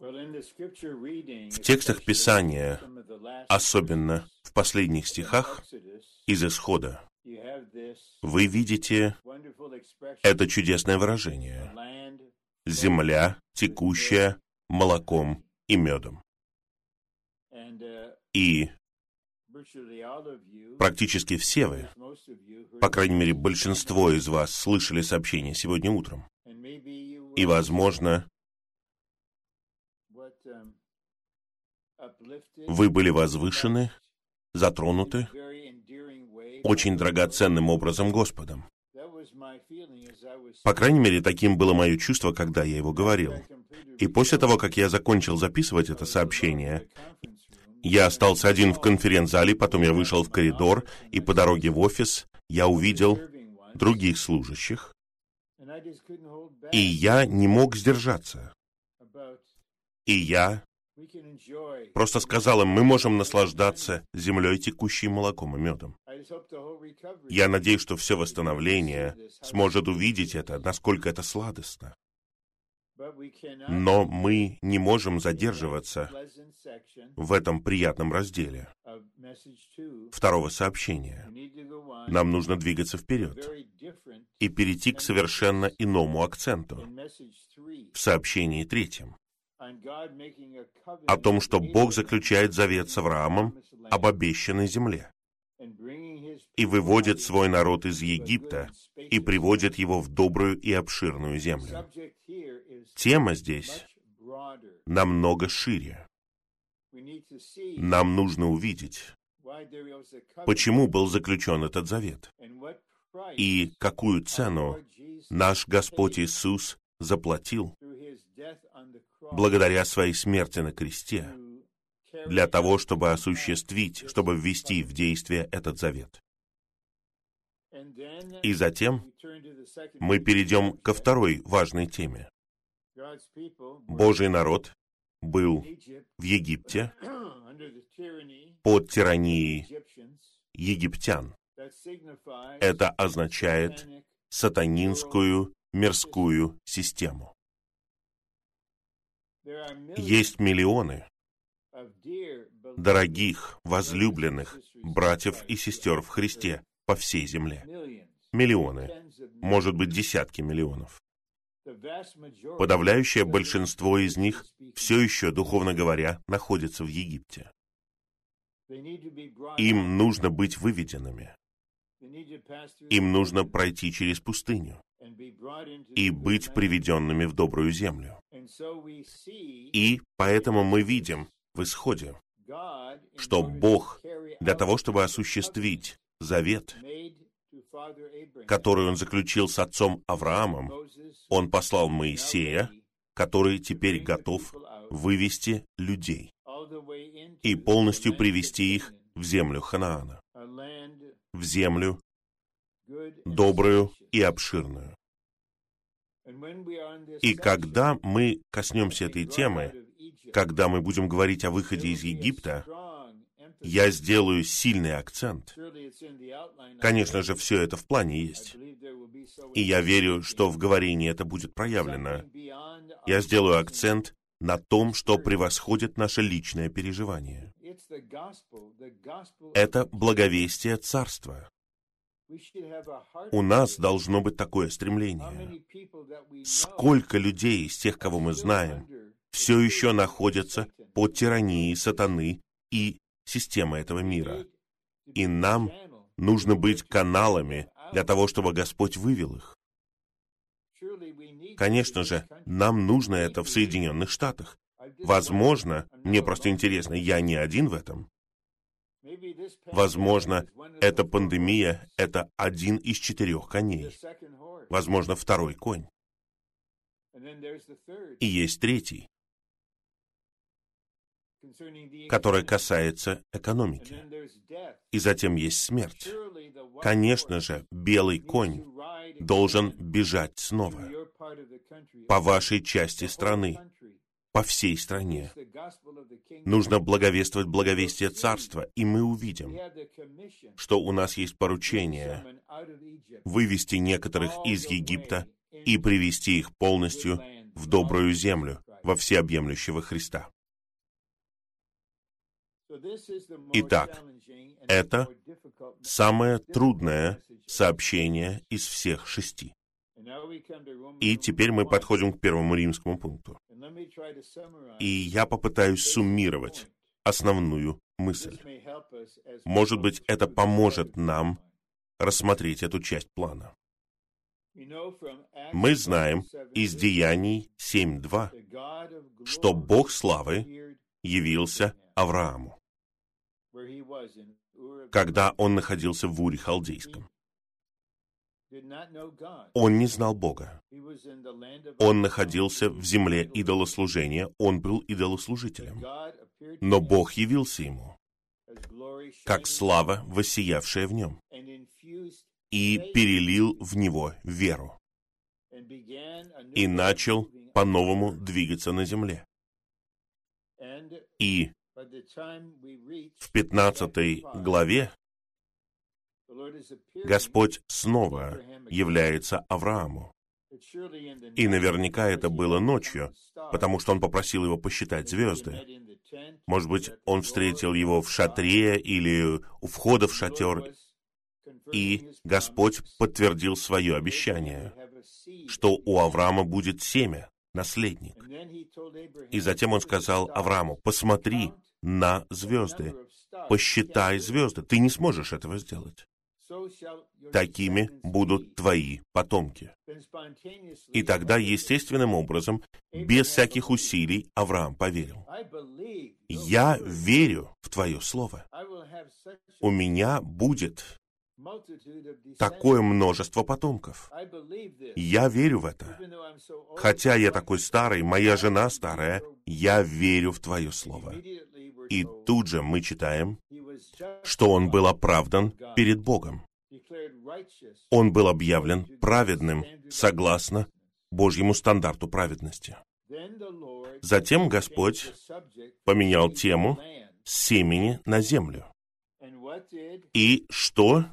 В текстах Писания, особенно в последних стихах из Исхода, вы видите это чудесное выражение «земля, текущая молоком и медом». И практически все вы, по крайней мере большинство из вас, слышали сообщение сегодня утром. И, возможно, вы были возвышены, затронуты очень драгоценным образом Господом. По крайней мере, таким было мое чувство, когда я его говорил. И после того, как я закончил записывать это сообщение, я остался один в конференц-зале, потом я вышел в коридор, и по дороге в офис я увидел других служащих, и я не мог сдержаться. И я просто сказал им, мы можем наслаждаться землей, текущей молоком и медом. Я надеюсь, что все восстановление сможет увидеть это, насколько это сладостно. Но мы не можем задерживаться в этом приятном разделе. второго сообщения. Нам нужно двигаться вперед и перейти к совершенно иному акценту. в сообщении третьем о том, что Бог заключает завет с Авраамом об обещанной земле и выводит свой народ из Египта и приводит его в добрую и обширную землю. Тема здесь намного шире. Нам нужно увидеть, почему был заключен этот завет и какую цену наш Господь Иисус заплатил благодаря своей смерти на кресте для того, чтобы осуществить, чтобы ввести в действие этот завет. И затем мы перейдем ко второй важной теме. Божий народ был в Египте под тиранией египтян. Это означает сатанинскую мирскую систему. Есть миллионы дорогих, возлюбленных братьев и сестер в Христе по всей земле. Миллионы, может быть, десятки миллионов. Подавляющее большинство из них все еще, духовно говоря, находится в Египте. Им нужно быть выведенными. Им нужно пройти через пустыню и быть приведенными в добрую землю. И поэтому мы видим в исходе, что Бог для того, чтобы осуществить завет, который он заключил с отцом Авраамом, он послал Моисея, который теперь готов вывести людей и полностью привести их в землю Ханаана, в землю добрую и обширную. И когда мы коснемся этой темы, когда мы будем говорить о выходе из Египта, я сделаю сильный акцент. Конечно же, все это в плане есть. И я верю, что в говорении это будет проявлено. Я сделаю акцент на том, что превосходит наше личное переживание. Это благовестие Царства. У нас должно быть такое стремление. Сколько людей из тех, кого мы знаем, все еще находятся под тиранией сатаны и системы этого мира. И нам нужно быть каналами для того, чтобы Господь вывел их. Конечно же, нам нужно это в Соединенных Штатах. Возможно, мне просто интересно, я не один в этом. Возможно, эта пандемия — это один из четырех коней. Возможно, второй конь. И есть третий которое касается экономики. И затем есть смерть. Конечно же, белый конь должен бежать снова по вашей части страны, по всей стране. Нужно благовествовать благовестие Царства, и мы увидим, что у нас есть поручение вывести некоторых из Египта и привести их полностью в добрую землю, во всеобъемлющего Христа. Итак, это самое трудное сообщение из всех шести. И теперь мы подходим к первому римскому пункту. И я попытаюсь суммировать основную мысль. Может быть, это поможет нам рассмотреть эту часть плана. Мы знаем из Деяний 7.2, что Бог славы явился Аврааму, когда он находился в Уре Халдейском. Он не знал Бога. Он находился в земле идолослужения, он был идолослужителем. Но Бог явился ему, как слава, воссиявшая в нем, и перелил в него веру, и начал по-новому двигаться на земле. И в 15 главе Господь снова является Аврааму. И наверняка это было ночью, потому что он попросил его посчитать звезды. Может быть, он встретил его в шатре или у входа в шатер, и Господь подтвердил свое обещание, что у Авраама будет семя, наследник. И затем он сказал Аврааму, посмотри на звезды, посчитай звезды. Ты не сможешь этого сделать. Такими будут твои потомки. И тогда, естественным образом, без всяких усилий, Авраам поверил. Я верю в Твое Слово. У меня будет такое множество потомков. Я верю в это. Хотя я такой старый, моя жена старая, я верю в Твое Слово. И тут же мы читаем, что он был оправдан перед Богом. Он был объявлен праведным согласно Божьему стандарту праведности. Затем Господь поменял тему семени на землю. И что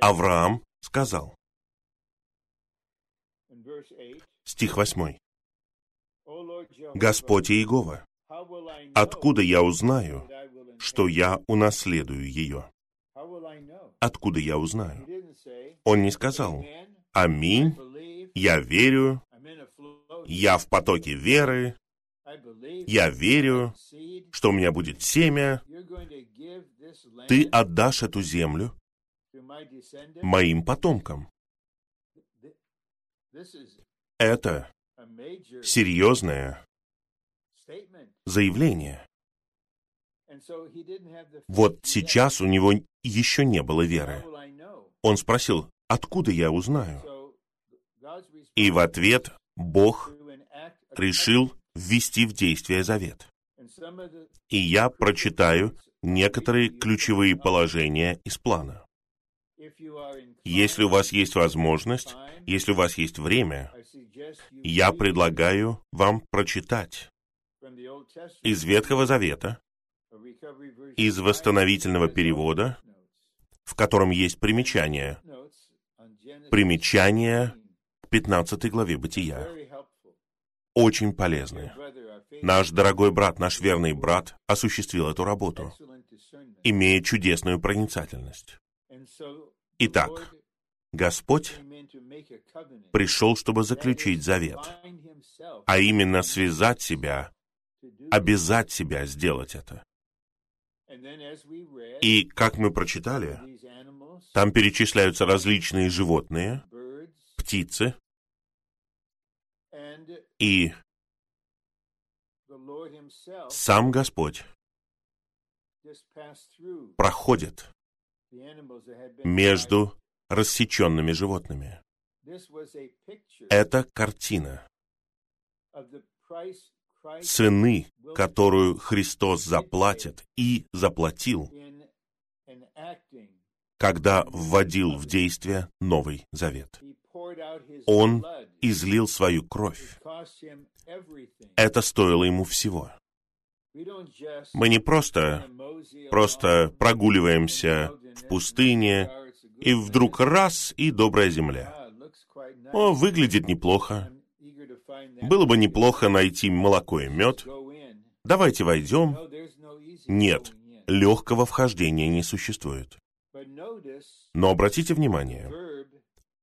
Авраам сказал? Стих 8. «Господь Иегова, откуда я узнаю, что я унаследую ее?» Откуда я узнаю? Он не сказал, «Аминь, я верю, я в потоке веры, я верю, что у меня будет семя, ты отдашь эту землю моим потомкам. Это серьезное заявление. Вот сейчас у него еще не было веры. Он спросил, откуда я узнаю? И в ответ Бог решил ввести в действие завет. И я прочитаю некоторые ключевые положения из плана. Если у вас есть возможность, если у вас есть время, я предлагаю вам прочитать из Ветхого Завета, из восстановительного перевода, в котором есть примечание. Примечание к 15 главе Бытия. Очень полезны. Наш дорогой брат, наш верный брат осуществил эту работу, имея чудесную проницательность. Итак, Господь пришел, чтобы заключить завет, а именно связать себя, обязать себя сделать это. И, как мы прочитали, там перечисляются различные животные, птицы, и сам Господь проходит между рассеченными животными. Это картина цены, которую Христос заплатит и заплатил, когда вводил в действие Новый Завет. Он излил свою кровь. Это стоило ему всего. Мы не просто, просто прогуливаемся в пустыне, и вдруг раз, и добрая земля. О, выглядит неплохо. Было бы неплохо найти молоко и мед. Давайте войдем. Нет, легкого вхождения не существует. Но обратите внимание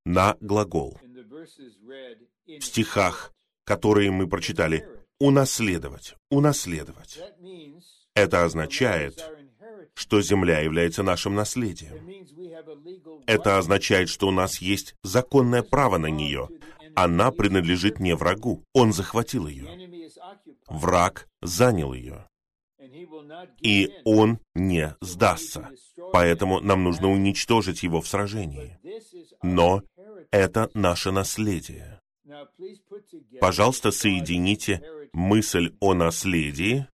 на глагол. В стихах, которые мы прочитали, унаследовать, унаследовать. Это означает, что земля является нашим наследием. Это означает, что у нас есть законное право на нее. Она принадлежит не врагу, он захватил ее. Враг занял ее. И он не сдастся. Поэтому нам нужно уничтожить его в сражении. Но это наше наследие. Пожалуйста, соедините мысль о наследии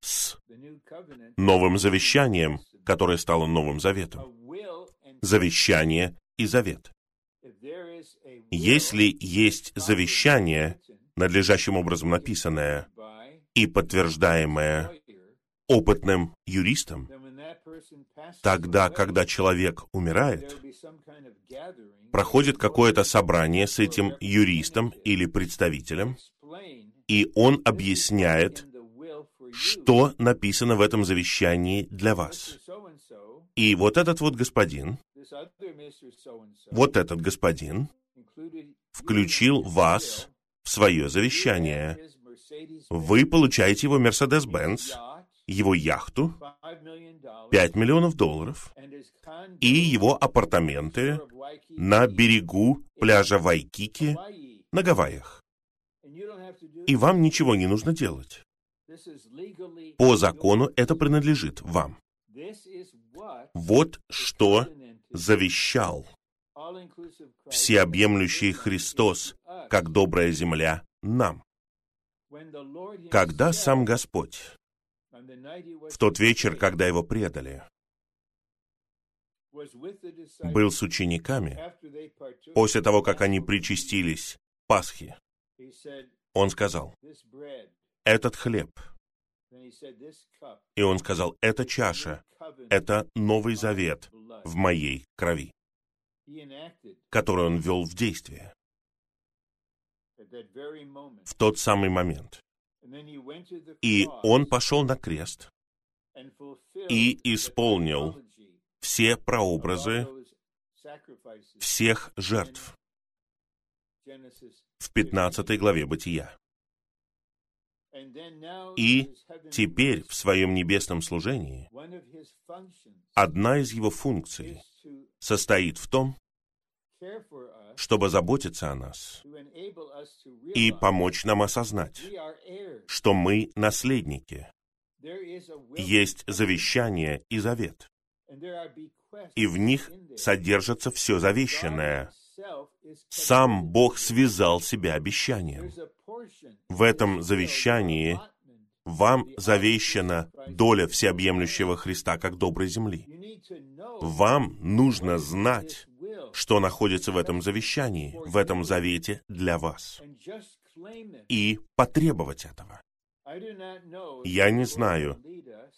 с новым завещанием, которое стало Новым Заветом. Завещание и завет. Если есть завещание, надлежащим образом написанное и подтверждаемое опытным юристом, тогда, когда человек умирает, проходит какое-то собрание с этим юристом или представителем, и он объясняет, что написано в этом завещании для вас. И вот этот вот господин, вот этот господин включил вас свое завещание. Вы получаете его Мерседес-Бенц, его яхту, 5 миллионов долларов, и его апартаменты на берегу пляжа Вайкики на Гавайях. И вам ничего не нужно делать. По закону это принадлежит вам. Вот что завещал всеобъемлющий Христос, как добрая земля, нам. Когда сам Господь, в тот вечер, когда его предали, был с учениками, после того, как они причастились Пасхи, он сказал, этот хлеб. И он сказал, это чаша, это Новый Завет в моей крови, который он ввел в действие в тот самый момент. И он пошел на крест и исполнил все прообразы всех жертв в 15 главе Бытия. И теперь в своем небесном служении одна из его функций состоит в том, чтобы заботиться о нас и помочь нам осознать, что мы наследники. Есть завещание и завет, и в них содержится все завещанное. Сам Бог связал себя обещанием. В этом завещании вам завещана доля всеобъемлющего Христа как доброй земли. Вам нужно знать, что находится в этом завещании, в этом завете для вас, и потребовать этого. Я не знаю,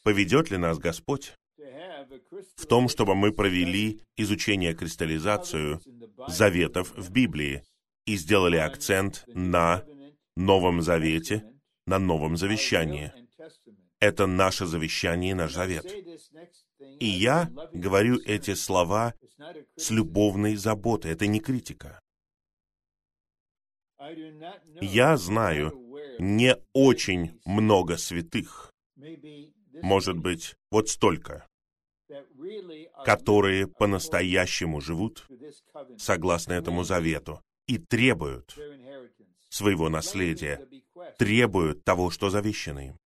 поведет ли нас Господь в том, чтобы мы провели изучение кристаллизацию заветов в Библии и сделали акцент на Новом Завете, на Новом Завещании. Это наше завещание и наш завет. И я говорю эти слова с любовной заботой. Это не критика. Я знаю не очень много святых, может быть, вот столько, которые по-настоящему живут согласно этому завету и требуют своего наследия, требуют того, что завещано им.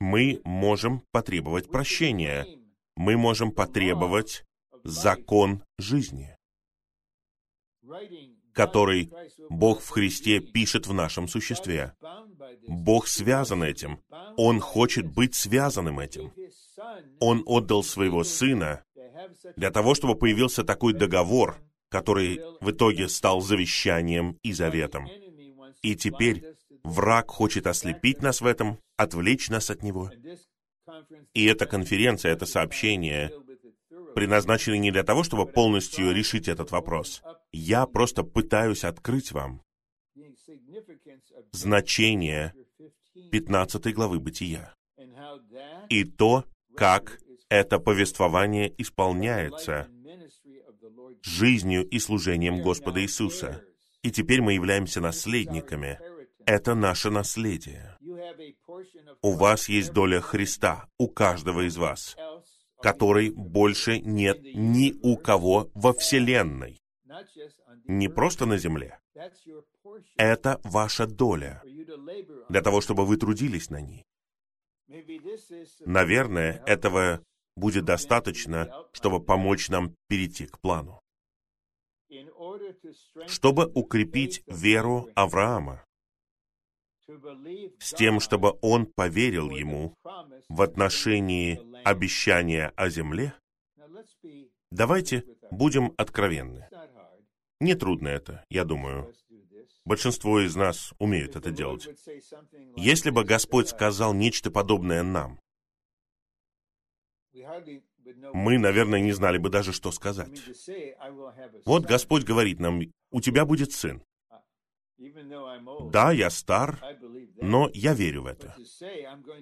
Мы можем потребовать прощения, мы можем потребовать закон жизни, который Бог в Христе пишет в нашем существе. Бог связан этим. Он хочет быть связанным этим. Он отдал своего Сына для того, чтобы появился такой договор, который в итоге стал завещанием и заветом. И теперь враг хочет ослепить нас в этом, отвлечь нас от него. И эта конференция, это сообщение предназначены не для того, чтобы полностью решить этот вопрос. Я просто пытаюсь открыть вам значение 15 главы Бытия и то, как это повествование исполняется жизнью и служением Господа Иисуса. И теперь мы являемся наследниками. Это наше наследие. У вас есть доля Христа, у каждого из вас, которой больше нет ни у кого во Вселенной. Не просто на земле. Это ваша доля для того, чтобы вы трудились на ней. Наверное, этого будет достаточно, чтобы помочь нам перейти к плану. Чтобы укрепить веру Авраама, с тем, чтобы он поверил ему в отношении обещания о земле, давайте будем откровенны. Нетрудно это, я думаю. Большинство из нас умеют это делать. Если бы Господь сказал нечто подобное нам, мы, наверное, не знали бы даже, что сказать. Вот Господь говорит нам, у тебя будет сын. Да, я стар, но я верю в это.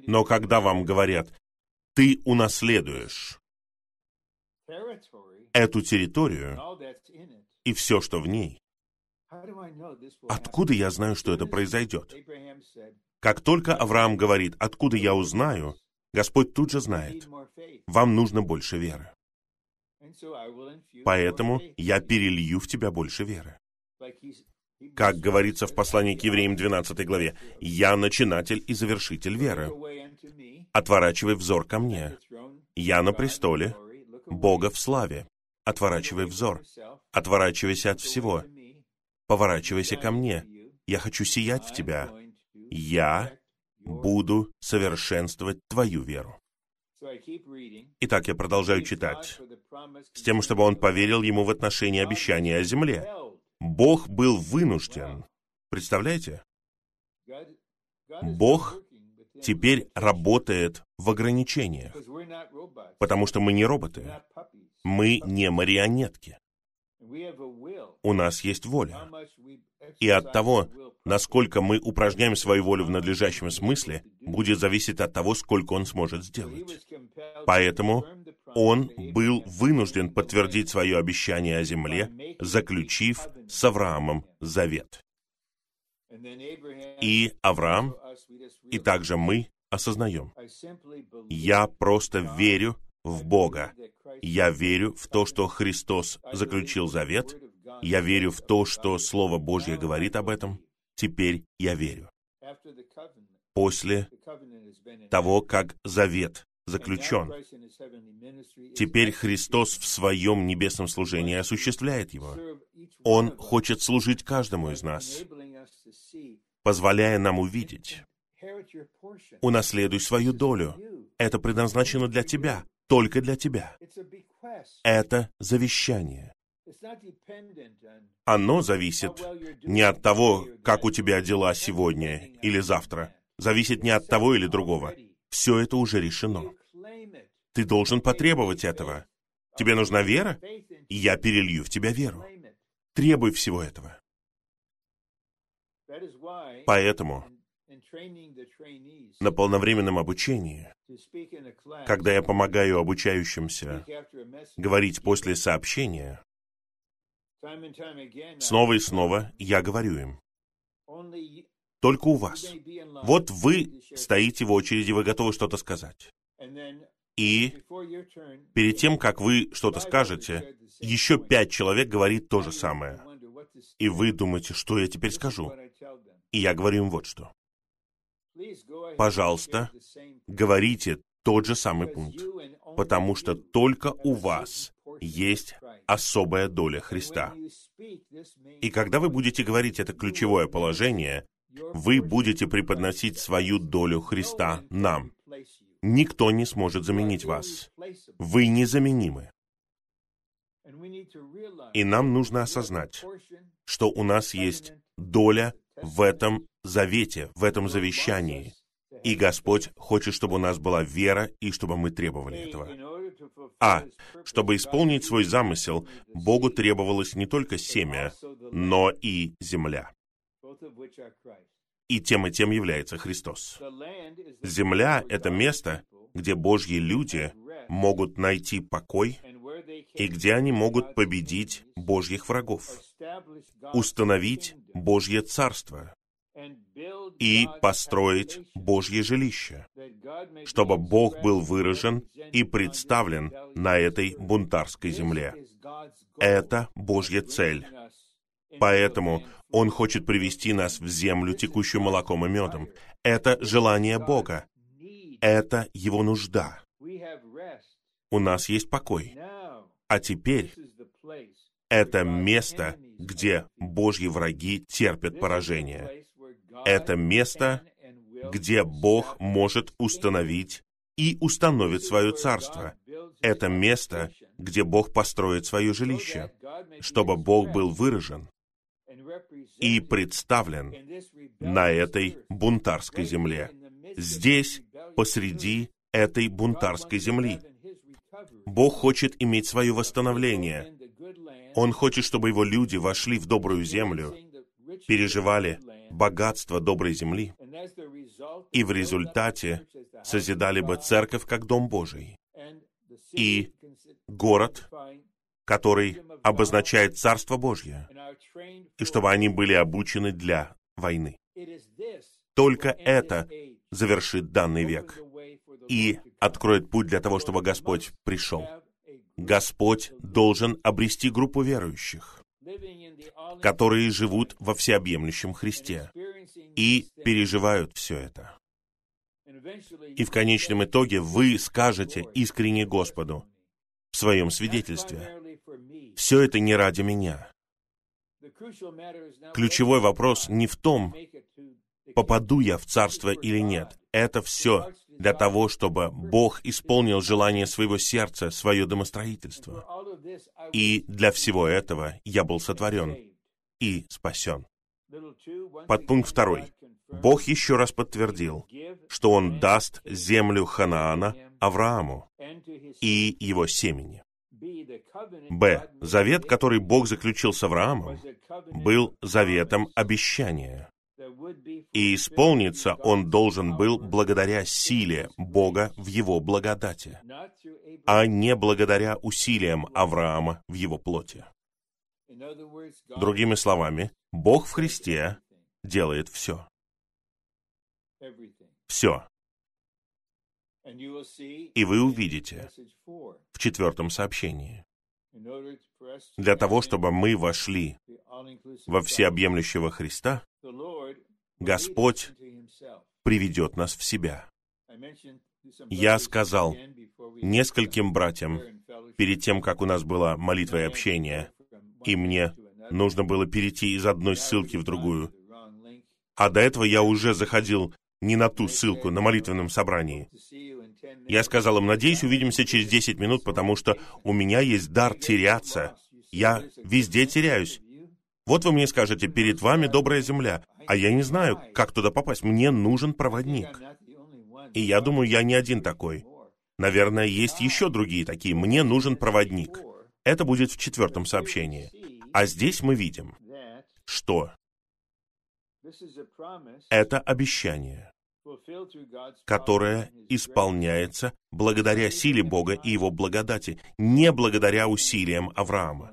Но когда вам говорят, ты унаследуешь эту территорию и все, что в ней, откуда я знаю, что это произойдет? Как только Авраам говорит, откуда я узнаю, Господь тут же знает, вам нужно больше веры. Поэтому я перелью в тебя больше веры. Как говорится в послании к евреям 12 главе, «Я начинатель и завершитель веры. Отворачивай взор ко мне. Я на престоле, Бога в славе. Отворачивай взор. Отворачивайся от всего. Поворачивайся ко мне. Я хочу сиять в тебя. Я буду совершенствовать твою веру. Итак, я продолжаю читать, с тем, чтобы он поверил ему в отношении обещания о земле. Бог был вынужден. Представляете? Бог теперь работает в ограничениях, потому что мы не роботы, мы не марионетки. У нас есть воля. И от того, насколько мы упражняем свою волю в надлежащем смысле, будет зависеть от того, сколько он сможет сделать. Поэтому он был вынужден подтвердить свое обещание о земле, заключив с Авраамом завет. И Авраам, и также мы осознаем, я просто верю в Бога. Я верю в то, что Христос заключил завет. Я верю в то, что Слово Божье говорит об этом. Теперь я верю. После того, как завет заключен, теперь Христос в своем небесном служении осуществляет его. Он хочет служить каждому из нас, позволяя нам увидеть. Унаследуй свою долю. Это предназначено для тебя, только для тебя. Это завещание. Оно зависит не от того, как у тебя дела сегодня или завтра. Зависит не от того или другого. Все это уже решено. Ты должен потребовать этого. Тебе нужна вера, я перелью в тебя веру. Требуй всего этого. Поэтому на полновременном обучении, когда я помогаю обучающимся говорить после сообщения, снова и снова я говорю им, только у вас. Вот вы стоите в очереди, вы готовы что-то сказать. И перед тем, как вы что-то скажете, еще пять человек говорит то же самое. И вы думаете, что я теперь скажу? И я говорю им вот что. Пожалуйста, говорите тот же самый пункт, потому что только у вас есть особая доля Христа. И когда вы будете говорить это ключевое положение, вы будете преподносить свою долю Христа нам. Никто не сможет заменить вас. Вы незаменимы. И нам нужно осознать, что у нас есть доля в этом завете, в этом завещании. И Господь хочет, чтобы у нас была вера и чтобы мы требовали этого. А. Чтобы исполнить свой замысел, Богу требовалось не только семя, но и земля. И тем и тем является Христос. Земля — это место, где Божьи люди могут найти покой и где они могут победить Божьих врагов, установить Божье Царство и построить Божье жилище, чтобы Бог был выражен и представлен на этой бунтарской земле. Это Божья цель. Поэтому Он хочет привести нас в землю, текущую молоком и медом. Это желание Бога. Это Его нужда. У нас есть покой. А теперь это место, где Божьи враги терпят поражение. Это место, где Бог может установить и установит свое царство. Это место, где Бог построит свое жилище, чтобы Бог был выражен и представлен на этой бунтарской земле. Здесь, посреди этой бунтарской земли. Бог хочет иметь свое восстановление. Он хочет, чтобы его люди вошли в добрую землю, переживали богатство доброй земли, и в результате созидали бы церковь как Дом Божий, и город, который обозначает Царство Божье, и чтобы они были обучены для войны. Только это завершит данный век и откроет путь для того, чтобы Господь пришел. Господь должен обрести группу верующих, которые живут во всеобъемлющем Христе и переживают все это. И в конечном итоге вы скажете искренне Господу в своем свидетельстве, «Все это не ради меня». Ключевой вопрос не в том, попаду я в царство или нет. Это все для того, чтобы Бог исполнил желание своего сердца, свое домостроительство. И для всего этого я был сотворен и спасен. Подпункт второй. Бог еще раз подтвердил, что Он даст землю Ханаана Аврааму и его семени. Б. Завет, который Бог заключил с Авраамом, был заветом обещания и исполниться он должен был благодаря силе Бога в его благодати, а не благодаря усилиям Авраама в его плоти. Другими словами, Бог в Христе делает все. Все. И вы увидите в четвертом сообщении. Для того, чтобы мы вошли во всеобъемлющего Христа, Господь приведет нас в себя. Я сказал нескольким братьям перед тем, как у нас было молитва и общение, и мне нужно было перейти из одной ссылки в другую. А до этого я уже заходил не на ту ссылку на молитвенном собрании. Я сказал им, надеюсь, увидимся через 10 минут, потому что у меня есть дар теряться. Я везде теряюсь. Вот вы мне скажете, перед вами добрая земля, а я не знаю, как туда попасть. Мне нужен проводник. И я думаю, я не один такой. Наверное, есть еще другие такие. Мне нужен проводник. Это будет в четвертом сообщении. А здесь мы видим, что это обещание, которое исполняется благодаря силе Бога и Его благодати, не благодаря усилиям Авраама.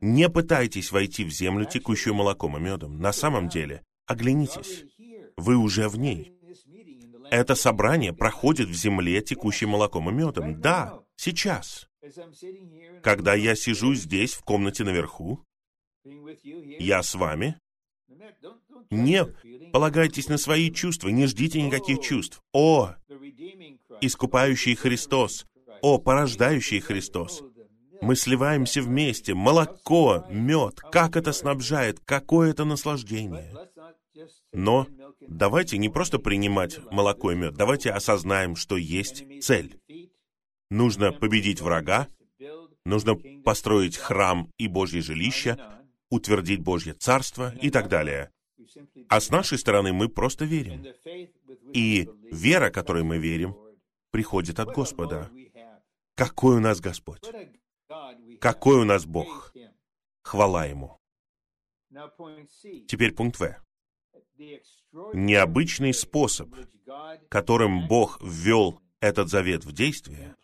Не пытайтесь войти в землю, текущую молоком и медом. На самом деле, оглянитесь. Вы уже в ней. Это собрание проходит в земле, текущей молоком и медом. Да, сейчас. Когда я сижу здесь, в комнате наверху, я с вами. Не полагайтесь на свои чувства, не ждите никаких чувств. О, искупающий Христос! О, порождающий Христос! Мы сливаемся вместе. Молоко, мед. Как это снабжает? Какое это наслаждение? Но давайте не просто принимать молоко и мед. Давайте осознаем, что есть цель. Нужно победить врага, нужно построить храм и Божье жилище, утвердить Божье царство и так далее. А с нашей стороны мы просто верим. И вера, которой мы верим, приходит от Господа. Какой у нас Господь! Какой у нас Бог! Хвала Ему! Теперь пункт В. Необычный способ, которым Бог ввел этот завет в действие,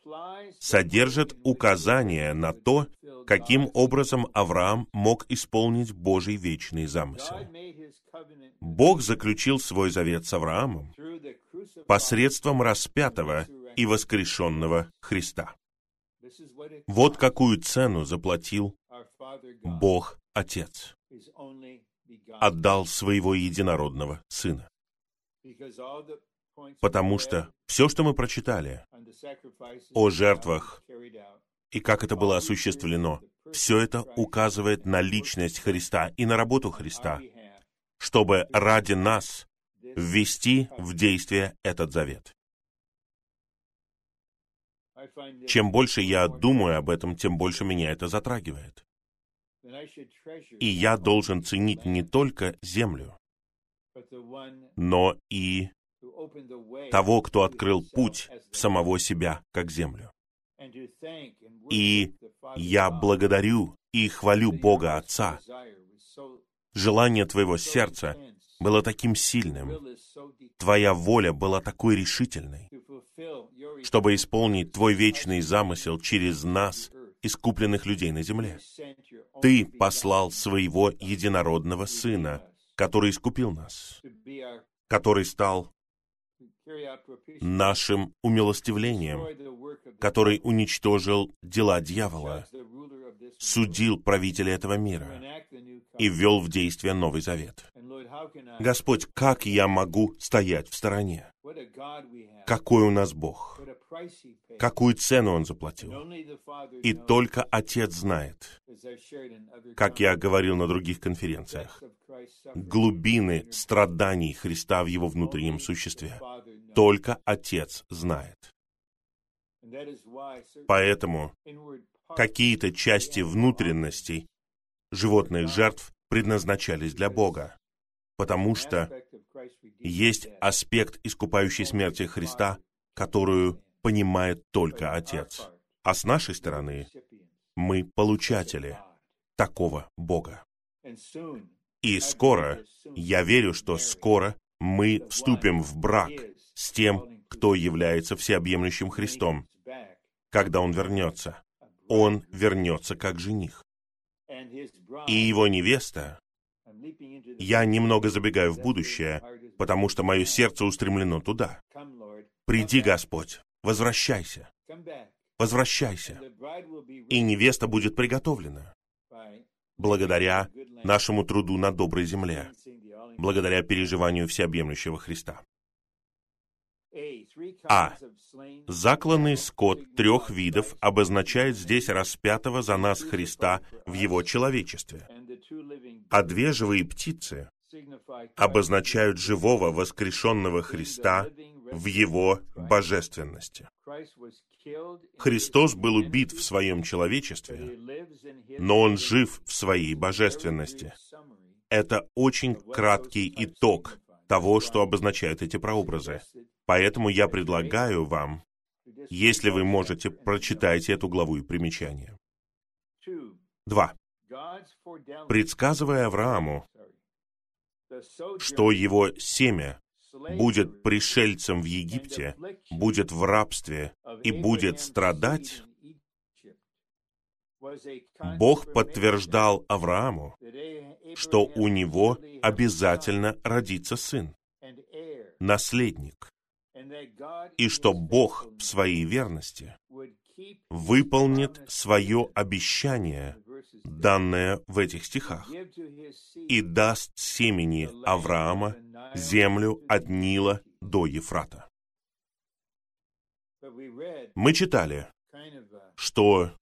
содержит указание на то, каким образом Авраам мог исполнить Божий вечный замысел. Бог заключил свой завет с Авраамом посредством распятого и воскрешенного Христа. Вот какую цену заплатил Бог Отец. Отдал своего единородного Сына. Потому что все, что мы прочитали о жертвах и как это было осуществлено, все это указывает на личность Христа и на работу Христа, чтобы ради нас ввести в действие этот завет. Чем больше я думаю об этом, тем больше меня это затрагивает. И я должен ценить не только землю, но и того, кто открыл путь в самого себя, как землю. И я благодарю и хвалю Бога Отца. Желание твоего сердца было таким сильным, твоя воля была такой решительной, чтобы исполнить твой вечный замысел через нас, искупленных людей на земле. Ты послал своего единородного Сына, который искупил нас, который стал нашим умилостивлением, который уничтожил дела дьявола, судил правителя этого мира и ввел в действие Новый Завет. Господь, как я могу стоять в стороне? Какой у нас Бог? Какую цену Он заплатил? И только Отец знает, как я говорил на других конференциях, глубины страданий Христа в Его внутреннем существе. Только Отец знает. Поэтому какие-то части внутренностей животных жертв предназначались для Бога, потому что есть аспект искупающей смерти Христа, которую понимает только Отец. А с нашей стороны мы получатели такого Бога. И скоро, я верю, что скоро мы вступим в брак с тем, кто является всеобъемлющим Христом, когда Он вернется. Он вернется как жених. И его невеста, я немного забегаю в будущее, потому что мое сердце устремлено туда. Приди, Господь, возвращайся, возвращайся, и невеста будет приготовлена. Благодаря нашему труду на доброй земле, благодаря переживанию всеобъемлющего Христа. А. Закланный скот трех видов обозначает здесь распятого за нас Христа в его человечестве. А две живые птицы обозначают живого воскрешенного Христа в его божественности. Христос был убит в своем человечестве, но Он жив в своей божественности. Это очень краткий итог того, что обозначают эти прообразы. Поэтому я предлагаю вам, если вы можете, прочитайте эту главу и примечание. Два. Предсказывая Аврааму, что его семя будет пришельцем в Египте, будет в рабстве и будет страдать, Бог подтверждал Аврааму, что у него обязательно родится сын, наследник, и что Бог в своей верности выполнит свое обещание, данное в этих стихах, и даст семени Авраама землю от Нила до Ефрата. Мы читали, что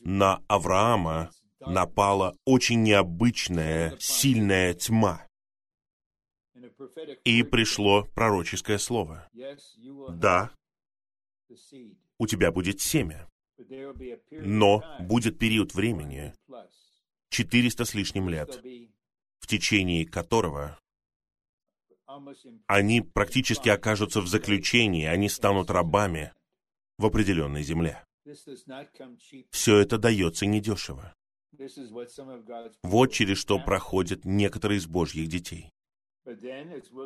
на Авраама напала очень необычная, сильная тьма. И пришло пророческое слово. Да, у тебя будет семя, но будет период времени, 400 с лишним лет, в течение которого они практически окажутся в заключении, они станут рабами в определенной земле. Все это дается недешево. Вот через что проходят некоторые из Божьих детей.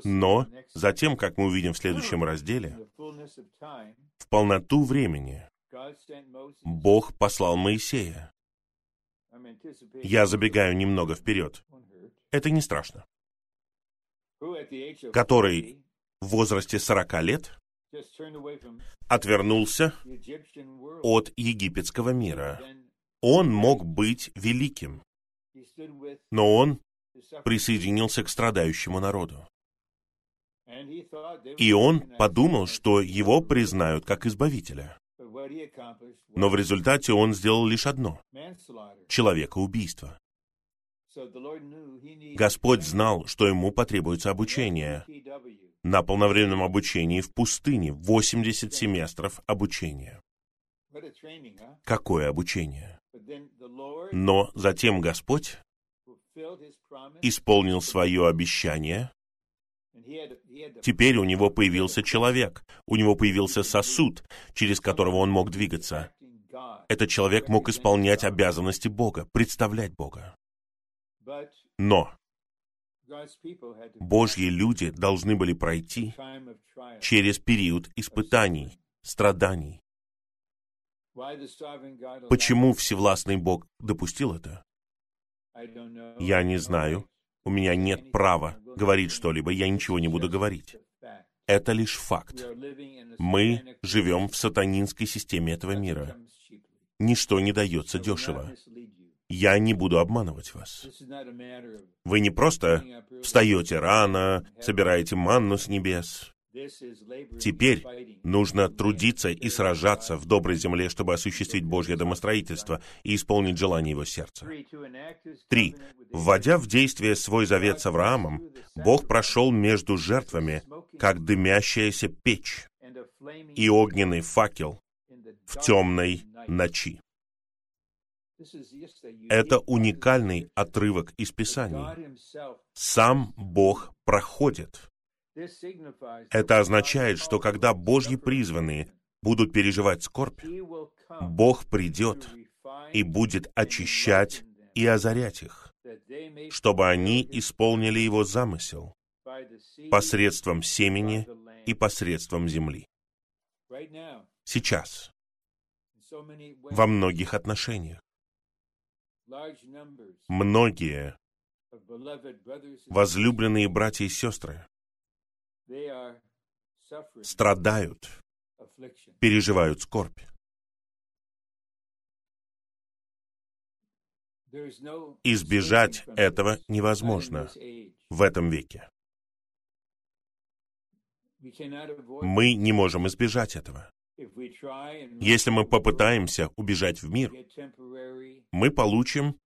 Но затем, как мы увидим в следующем разделе, в полноту времени Бог послал Моисея. Я забегаю немного вперед. Это не страшно. Который в возрасте 40 лет отвернулся от египетского мира. Он мог быть великим, но он присоединился к страдающему народу. И он подумал, что его признают как избавителя. Но в результате он сделал лишь одно — человекоубийство. Господь знал, что ему потребуется обучение. На полновременном обучении в пустыне 80 семестров обучения. Какое обучение? Но затем Господь исполнил свое обещание. Теперь у него появился человек, у него появился сосуд, через которого он мог двигаться. Этот человек мог исполнять обязанности Бога, представлять Бога. Но Божьи люди должны были пройти через период испытаний, страданий. Почему Всевластный Бог допустил это? Я не знаю. У меня нет права говорить что-либо, я ничего не буду говорить. Это лишь факт. Мы живем в сатанинской системе этого мира. Ничто не дается дешево. Я не буду обманывать вас. Вы не просто встаете рано, собираете манну с небес. Теперь нужно трудиться и сражаться в доброй земле, чтобы осуществить Божье домостроительство и исполнить желание его сердца. Три. Вводя в действие свой завет с Авраамом, Бог прошел между жертвами, как дымящаяся печь и огненный факел в темной ночи. Это уникальный отрывок из Писания. Сам Бог проходит это означает, что когда Божьи призванные будут переживать скорбь, Бог придет и будет очищать и озарять их, чтобы они исполнили Его замысел посредством семени и посредством земли. Сейчас, во многих отношениях, многие возлюбленные братья и сестры страдают, переживают скорбь. Избежать этого невозможно в этом веке. Мы не можем избежать этого. Если мы попытаемся убежать в мир, мы получим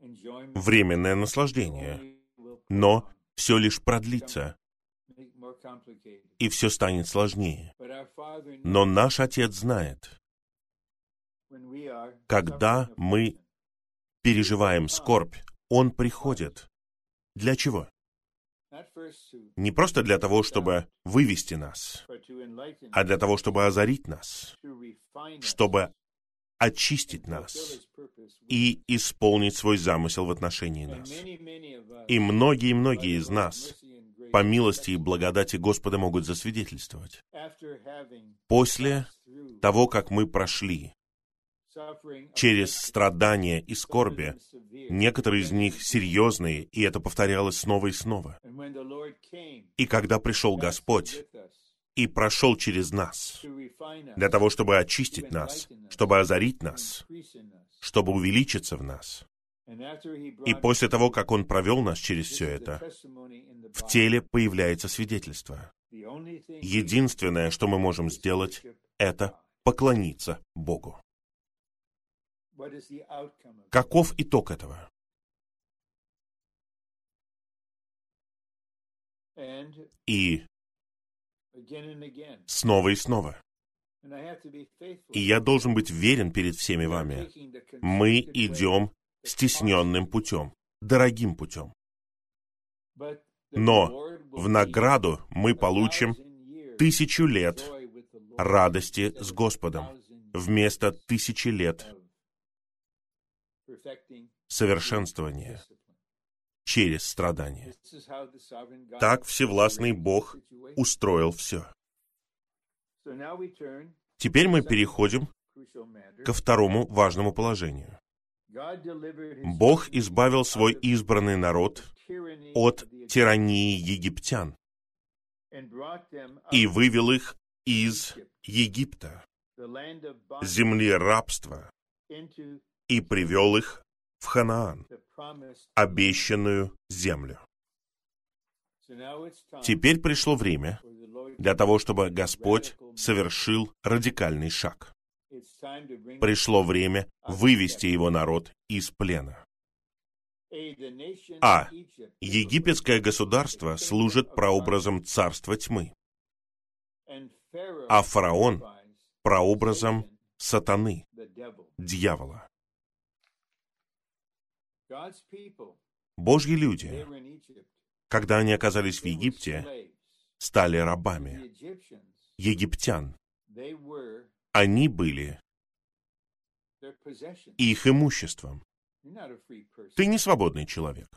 временное наслаждение, но все лишь продлится, и все станет сложнее. Но наш Отец знает, когда мы переживаем скорбь, Он приходит. Для чего? Не просто для того, чтобы вывести нас, а для того, чтобы озарить нас, чтобы очистить нас и исполнить свой замысел в отношении нас. И многие-многие из нас по милости и благодати Господа могут засвидетельствовать. После того, как мы прошли через страдания и скорби, некоторые из них серьезные, и это повторялось снова и снова. И когда пришел Господь и прошел через нас, для того, чтобы очистить нас, чтобы озарить нас, чтобы увеличиться в нас, и после того, как Он провел нас через все это, в теле появляется свидетельство. Единственное, что мы можем сделать, это поклониться Богу. Каков итог этого? И снова и снова. И я должен быть верен перед всеми вами. Мы идем стесненным путем, дорогим путем. Но в награду мы получим тысячу лет радости с Господом вместо тысячи лет совершенствования через страдания. Так Всевластный Бог устроил все. Теперь мы переходим ко второму важному положению. Бог избавил свой избранный народ от тирании египтян и вывел их из Египта, земли рабства, и привел их в Ханаан, обещанную землю. Теперь пришло время для того, чтобы Господь совершил радикальный шаг. Пришло время вывести его народ из плена. А. Египетское государство служит прообразом царства тьмы, а фараон — прообразом сатаны, дьявола. Божьи люди, когда они оказались в Египте, стали рабами египтян. Они были их имуществом. Ты не свободный человек.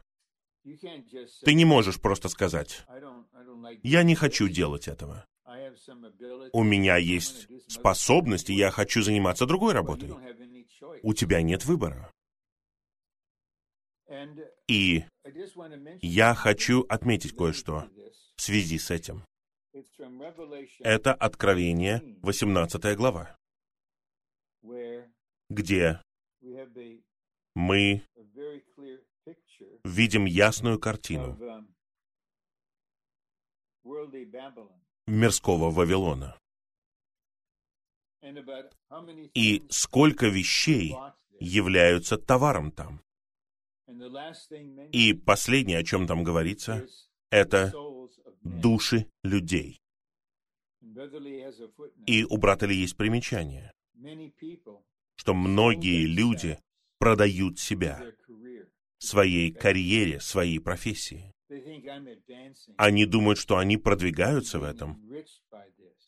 Ты не можешь просто сказать, «Я не хочу делать этого. У меня есть способности, я хочу заниматься другой работой». У тебя нет выбора. И я хочу отметить кое-что в связи с этим. Это Откровение, 18 глава, где мы видим ясную картину мирского Вавилона. И сколько вещей являются товаром там. И последнее, о чем там говорится, это души людей. И у брата Ли есть примечание, что многие люди продают себя, своей карьере, своей профессии. Они думают, что они продвигаются в этом,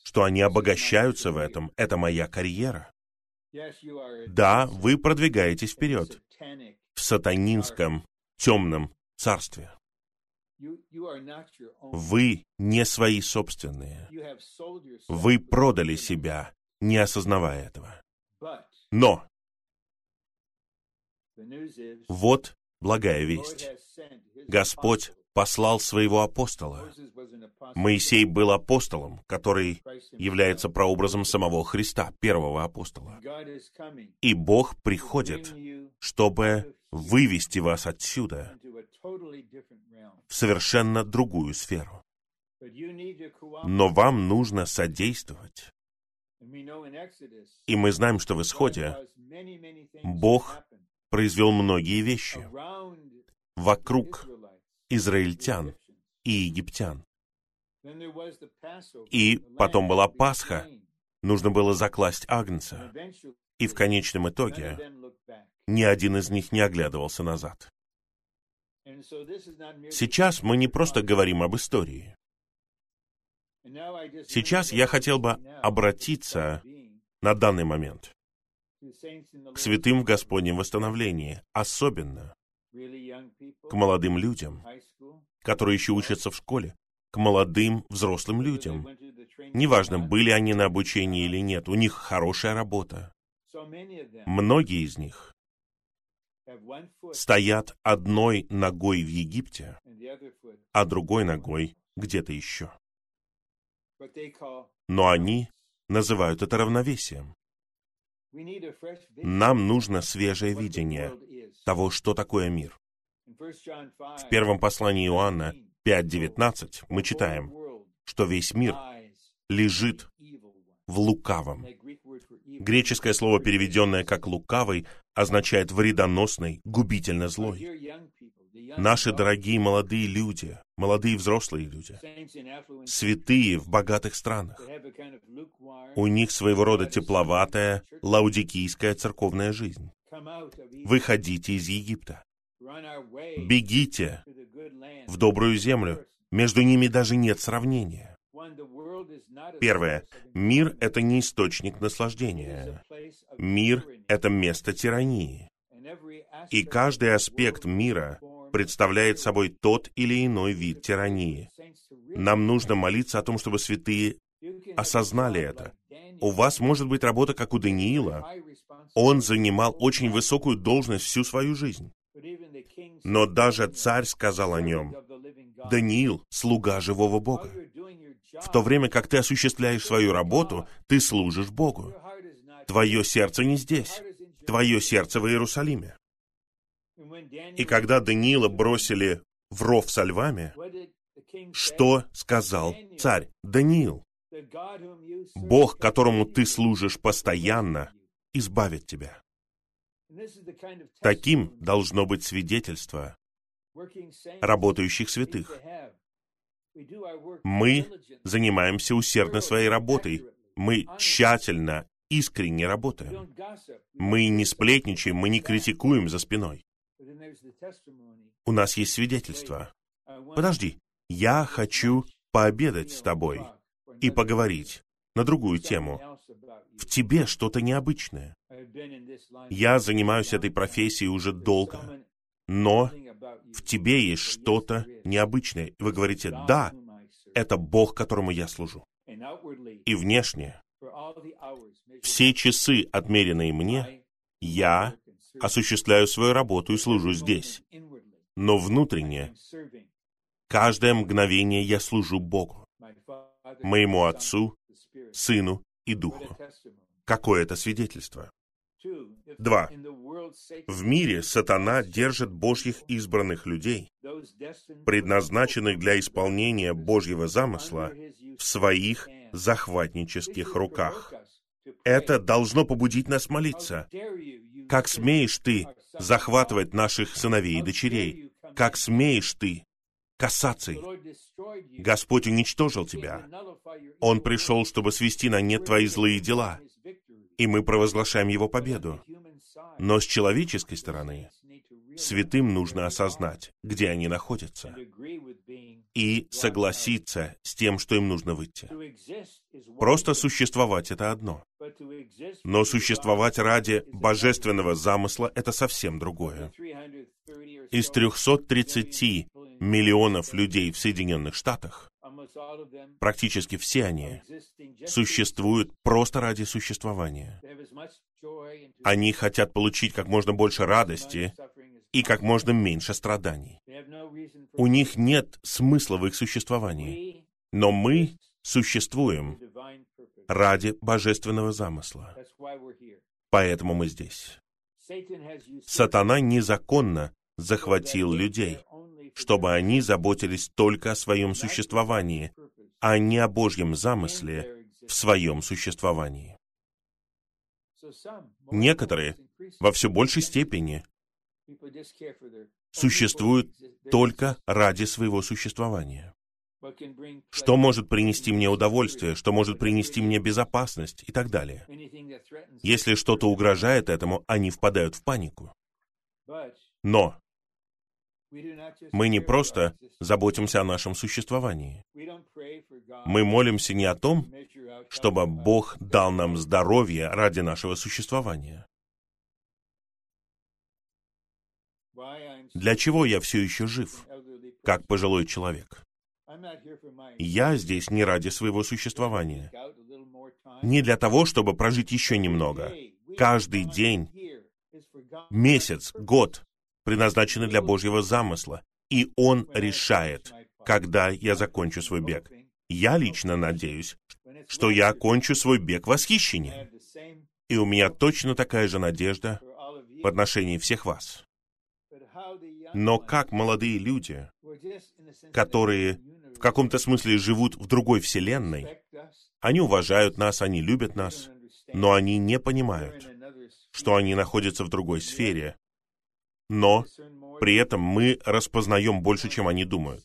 что они обогащаются в этом. Это моя карьера. Да, вы продвигаетесь вперед в сатанинском темном царстве. Вы не свои собственные. Вы продали себя, не осознавая этого. Но вот благая весть. Господь послал своего апостола. Моисей был апостолом, который является прообразом самого Христа, первого апостола. И Бог приходит, чтобы вывести вас отсюда в совершенно другую сферу. Но вам нужно содействовать. И мы знаем, что в Исходе Бог произвел многие вещи вокруг израильтян и египтян. И потом была Пасха, нужно было закласть Агнца. И в конечном итоге ни один из них не оглядывался назад. Сейчас мы не просто говорим об истории. Сейчас я хотел бы обратиться на данный момент к святым в Господнем восстановлении, особенно к молодым людям, которые еще учатся в школе, к молодым взрослым людям. Неважно, были они на обучении или нет, у них хорошая работа. Многие из них стоят одной ногой в Египте, а другой ногой где-то еще. Но они называют это равновесием. Нам нужно свежее видение того, что такое мир. В первом послании Иоанна 5.19 мы читаем, что весь мир лежит в лукавом. Греческое слово, переведенное как «лукавый», означает «вредоносный», «губительно злой». Наши дорогие молодые люди, молодые взрослые люди, святые в богатых странах, у них своего рода тепловатая лаудикийская церковная жизнь. Выходите из Египта. Бегите в добрую землю. Между ними даже нет сравнения. Первое. Мир — это не источник наслаждения. Мир — это место тирании. И каждый аспект мира представляет собой тот или иной вид тирании. Нам нужно молиться о том, чтобы святые осознали это. У вас может быть работа, как у Даниила. Он занимал очень высокую должность всю свою жизнь. Но даже царь сказал о нем, «Даниил — слуга живого Бога». В то время как ты осуществляешь свою работу, ты служишь Богу. Твое сердце не здесь. Твое сердце в Иерусалиме. И когда Даниила бросили в ров со львами, что сказал царь Даниил? Бог, которому ты служишь постоянно, избавит тебя. Таким должно быть свидетельство работающих святых. Мы занимаемся усердно своей работой. Мы тщательно, искренне работаем. Мы не сплетничаем, мы не критикуем за спиной. У нас есть свидетельство. Подожди, я хочу пообедать с тобой и поговорить на другую тему. В тебе что-то необычное. Я занимаюсь этой профессией уже долго, но в тебе есть что-то необычное. Вы говорите, да, это Бог, которому я служу. И внешне, все часы, отмеренные мне, я осуществляю свою работу и служу здесь. Но внутренне, каждое мгновение я служу Богу, моему Отцу, Сыну и Духу. Какое это свидетельство? Два. В мире сатана держит Божьих избранных людей, предназначенных для исполнения Божьего замысла, в своих захватнических руках. Это должно побудить нас молиться. Как смеешь ты захватывать наших сыновей и дочерей? Как смеешь ты касаться их? Господь уничтожил тебя. Он пришел, чтобы свести на нет твои злые дела. И мы провозглашаем Его победу. Но с человеческой стороны святым нужно осознать, где они находятся, и согласиться с тем, что им нужно выйти. Просто существовать — это одно. Но существовать ради божественного замысла — это совсем другое. Из 330 миллионов людей в Соединенных Штатах практически все они существуют просто ради существования. Они хотят получить как можно больше радости и как можно меньше страданий. У них нет смысла в их существовании. Но мы существуем ради божественного замысла. Поэтому мы здесь. Сатана незаконно захватил людей, чтобы они заботились только о своем существовании, а не о Божьем замысле в своем существовании. Некоторые во все большей степени существуют только ради своего существования. Что может принести мне удовольствие, что может принести мне безопасность и так далее. Если что-то угрожает этому, они впадают в панику. Но мы не просто заботимся о нашем существовании. Мы молимся не о том, чтобы Бог дал нам здоровье ради нашего существования. Для чего я все еще жив, как пожилой человек? Я здесь не ради своего существования. Не для того, чтобы прожить еще немного. Каждый день, месяц, год предназначены для Божьего замысла, и Он решает, когда я закончу свой бег. Я лично надеюсь, что я окончу свой бег восхищения. И у меня точно такая же надежда в отношении всех вас. Но как молодые люди, которые в каком-то смысле живут в другой вселенной, они уважают нас, они любят нас, но они не понимают, что они находятся в другой сфере, но при этом мы распознаем больше, чем они думают.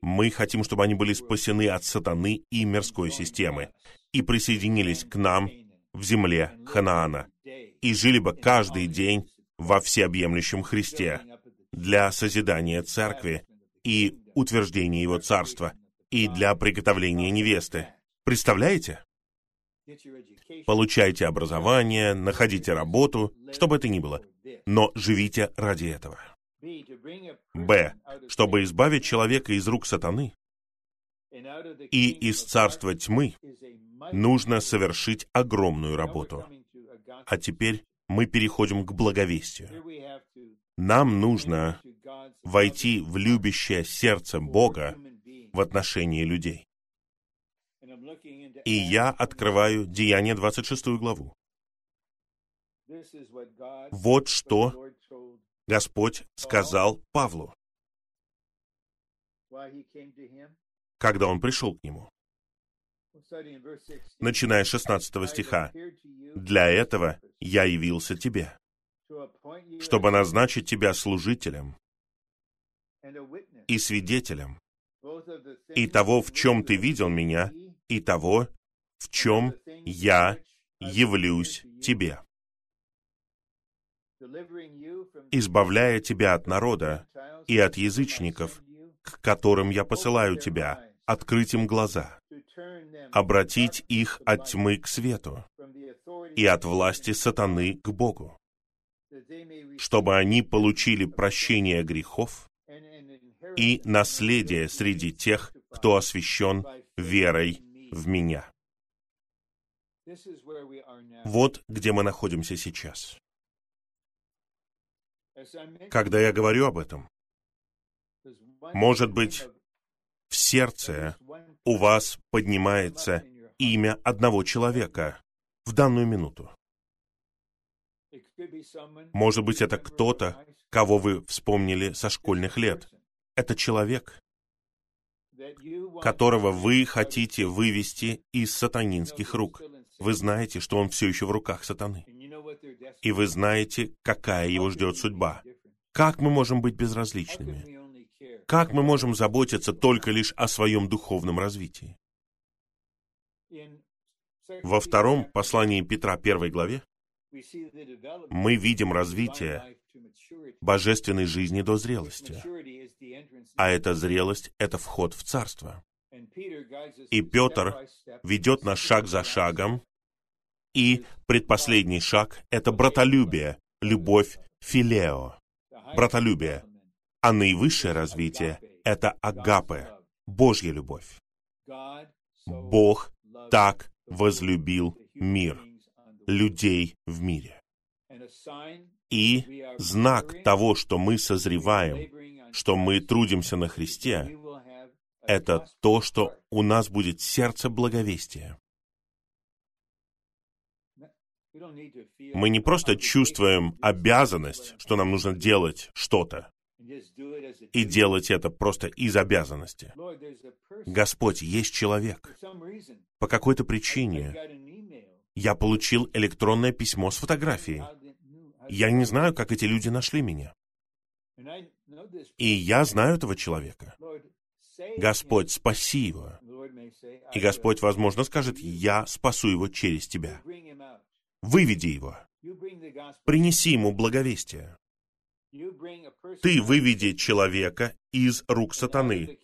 Мы хотим, чтобы они были спасены от сатаны и мирской системы и присоединились к нам в земле Ханаана и жили бы каждый день во всеобъемлющем Христе для созидания церкви и утверждения Его Царства и для приготовления невесты. Представляете? Получайте образование, находите работу, что бы это ни было, но живите ради этого. Б. Чтобы избавить человека из рук сатаны и из царства тьмы, нужно совершить огромную работу. А теперь мы переходим к благовестию. Нам нужно войти в любящее сердце Бога в отношении людей. И я открываю Деяние 26 главу. Вот что Господь сказал Павлу, когда он пришел к нему. Начиная с 16 стиха. «Для этого я явился тебе, чтобы назначить тебя служителем и свидетелем и того, в чем ты видел меня, и того, в чем я явлюсь тебе, избавляя тебя от народа и от язычников, к которым я посылаю тебя, открыть им глаза, обратить их от тьмы к свету и от власти сатаны к Богу, чтобы они получили прощение грехов и наследие среди тех, кто освящен верой в меня. Вот где мы находимся сейчас. Когда я говорю об этом, может быть, в сердце у вас поднимается имя одного человека в данную минуту. Может быть, это кто-то, кого вы вспомнили со школьных лет. Это человек, которого вы хотите вывести из сатанинских рук. Вы знаете, что он все еще в руках сатаны. И вы знаете, какая его ждет судьба. Как мы можем быть безразличными? Как мы можем заботиться только лишь о своем духовном развитии? Во втором послании Петра, первой главе, мы видим развитие божественной жизни до зрелости. А эта зрелость — это вход в Царство. И Петр ведет нас шаг за шагом, и предпоследний шаг — это братолюбие, любовь филео, братолюбие. А наивысшее развитие — это агапе, Божья любовь. Бог так возлюбил мир, людей в мире. И знак того, что мы созреваем, что мы трудимся на Христе, это то, что у нас будет сердце благовестия. Мы не просто чувствуем обязанность, что нам нужно делать что-то, и делать это просто из обязанности. Господь, есть человек. По какой-то причине я получил электронное письмо с фотографией. Я не знаю, как эти люди нашли меня. И я знаю этого человека. Господь, спаси его. И Господь, возможно, скажет, я спасу его через тебя. Выведи его. Принеси ему благовестие. Ты выведи человека из рук сатаны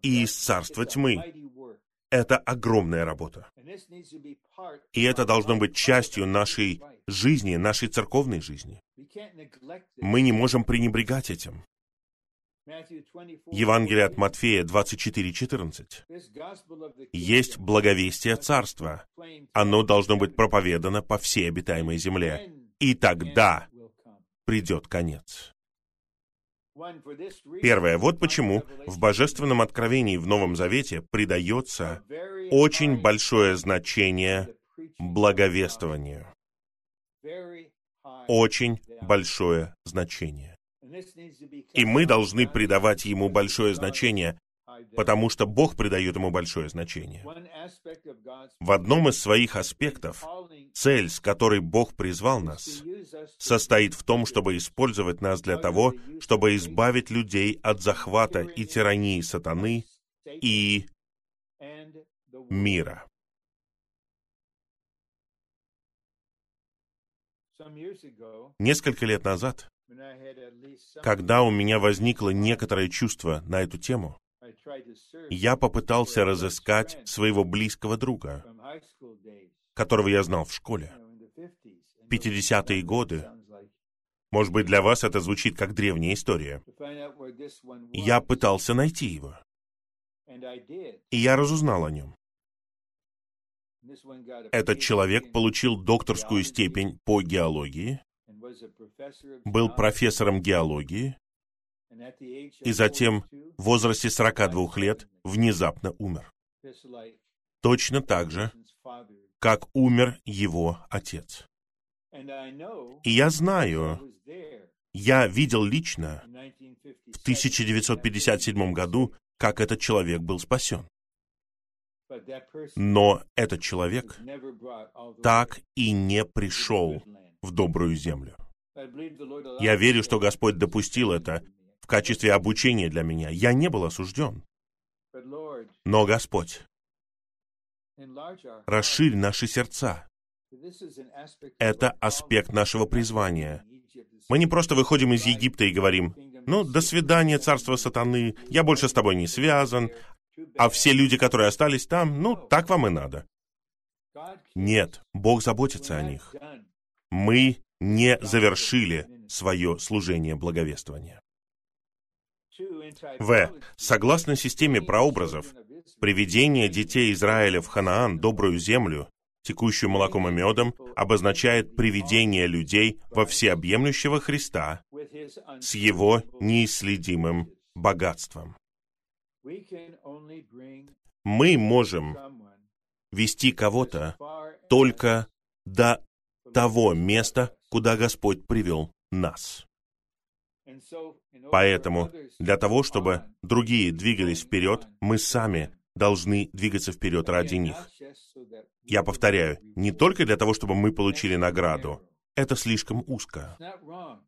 и из царства тьмы. Это огромная работа. И это должно быть частью нашей жизни, нашей церковной жизни. Мы не можем пренебрегать этим. Евангелие от Матфея 24:14. Есть благовестие Царства. Оно должно быть проповедано по всей обитаемой земле. И тогда придет конец. Первое. Вот почему в Божественном Откровении в Новом Завете придается очень большое значение благовествованию. Очень большое значение. И мы должны придавать ему большое значение, потому что Бог придает ему большое значение. В одном из своих аспектов цель, с которой Бог призвал нас, состоит в том, чтобы использовать нас для того, чтобы избавить людей от захвата и тирании сатаны и мира. Несколько лет назад, когда у меня возникло некоторое чувство на эту тему, я попытался разыскать своего близкого друга, которого я знал в школе. 50-е годы. Может быть, для вас это звучит как древняя история. Я пытался найти его. И я разузнал о нем. Этот человек получил докторскую степень по геологии, был профессором геологии, и затем в возрасте 42 лет внезапно умер. Точно так же, как умер его отец. И я знаю, я видел лично в 1957 году, как этот человек был спасен. Но этот человек так и не пришел в добрую землю. Я верю, что Господь допустил это в качестве обучения для меня. Я не был осужден. Но, Господь, расширь наши сердца. Это аспект нашего призвания. Мы не просто выходим из Египта и говорим, ну, до свидания, царство сатаны, я больше с тобой не связан, а все люди, которые остались там, ну, так вам и надо. Нет, Бог заботится о них. Мы не завершили свое служение благовествования. В. Согласно системе прообразов, приведение детей Израиля в Ханаан, добрую землю, текущую молоком и медом, обозначает приведение людей во всеобъемлющего Христа с его неисследимым богатством. Мы можем вести кого-то только до того места, куда Господь привел нас. Поэтому для того, чтобы другие двигались вперед, мы сами должны двигаться вперед ради них. Я повторяю, не только для того, чтобы мы получили награду. Это слишком узко.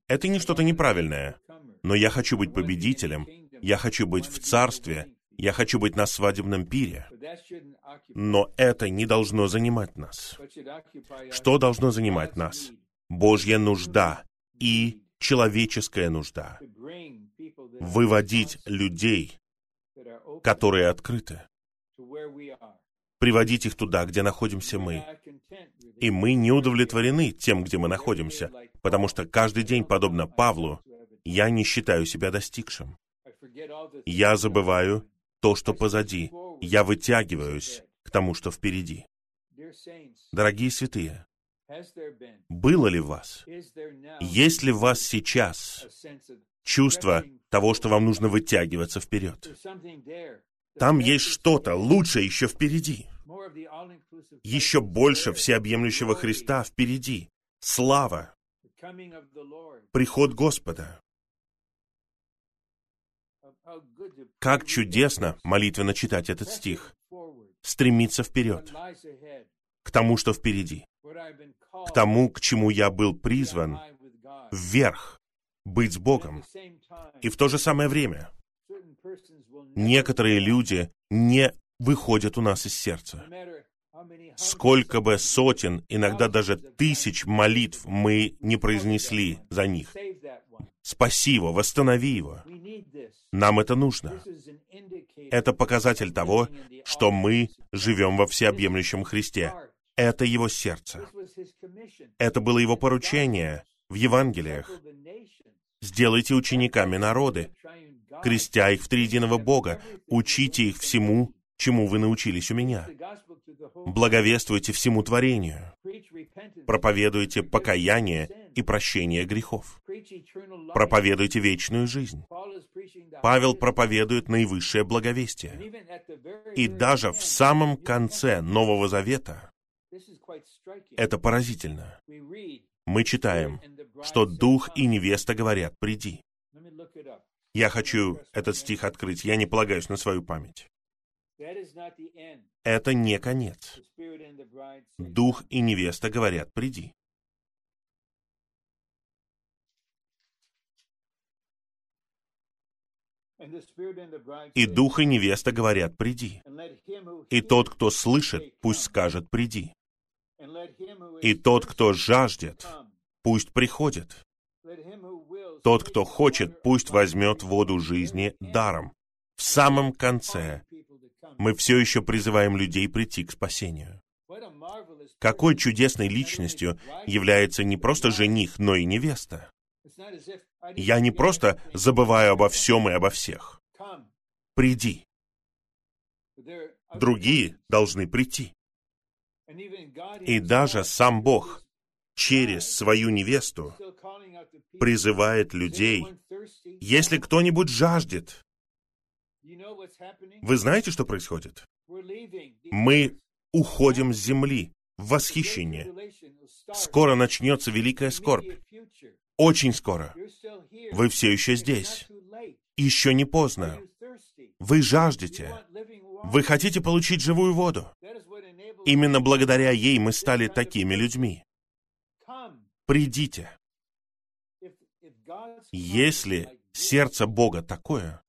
Это не что-то неправильное. Но я хочу быть победителем. Я хочу быть в царстве. Я хочу быть на свадебном пире. Но это не должно занимать нас. Что должно занимать нас? Божья нужда и человеческая нужда. Выводить людей, которые открыты. Приводить их туда, где находимся мы. И мы не удовлетворены тем, где мы находимся, потому что каждый день, подобно Павлу, я не считаю себя достигшим. Я забываю то, что позади. Я вытягиваюсь к тому, что впереди. Дорогие святые, было ли в вас, есть ли в вас сейчас чувство того, что вам нужно вытягиваться вперед? Там есть что-то лучшее еще впереди. Еще больше всеобъемлющего Христа впереди. Слава. Приход Господа. Как чудесно молитвенно читать этот стих. Стремиться вперед. К тому, что впереди к тому, к чему я был призван, вверх, быть с Богом. И в то же самое время некоторые люди не выходят у нас из сердца. Сколько бы сотен, иногда даже тысяч молитв мы не произнесли за них. Спаси его, восстанови его. Нам это нужно. Это показатель того, что мы живем во всеобъемлющем Христе. Это его сердце. Это было его поручение в Евангелиях. Сделайте учениками народы, крестя их в триединого Бога, учите их всему, чему вы научились у меня. Благовествуйте всему творению. Проповедуйте покаяние и прощение грехов. Проповедуйте вечную жизнь. Павел проповедует наивысшее благовестие. И даже в самом конце Нового Завета это поразительно. Мы читаем, что дух и невеста говорят «приди». Я хочу этот стих открыть, я не полагаюсь на свою память. Это не конец. Дух и невеста говорят «приди». И дух и невеста говорят «приди». И тот, кто слышит, пусть скажет «приди». И тот, кто жаждет, пусть приходит. Тот, кто хочет, пусть возьмет воду жизни даром. В самом конце мы все еще призываем людей прийти к спасению. какой чудесной личностью является не просто жених, но и невеста. Я не просто забываю обо всем и обо всех. Приди. Другие должны прийти. И даже сам Бог через свою невесту призывает людей, если кто-нибудь жаждет. Вы знаете, что происходит? Мы уходим с земли в восхищение. Скоро начнется великая скорбь. Очень скоро. Вы все еще здесь. Еще не поздно. Вы жаждете. Вы хотите получить живую воду. Именно благодаря ей мы стали такими людьми. Придите. Если сердце Бога такое,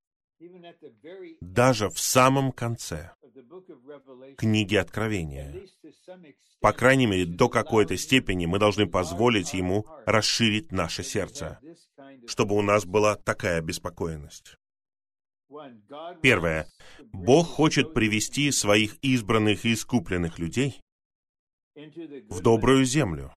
даже в самом конце книги Откровения, по крайней мере, до какой-то степени мы должны позволить Ему расширить наше сердце, чтобы у нас была такая беспокоенность. Первое. Бог хочет привести своих избранных и искупленных людей в добрую землю,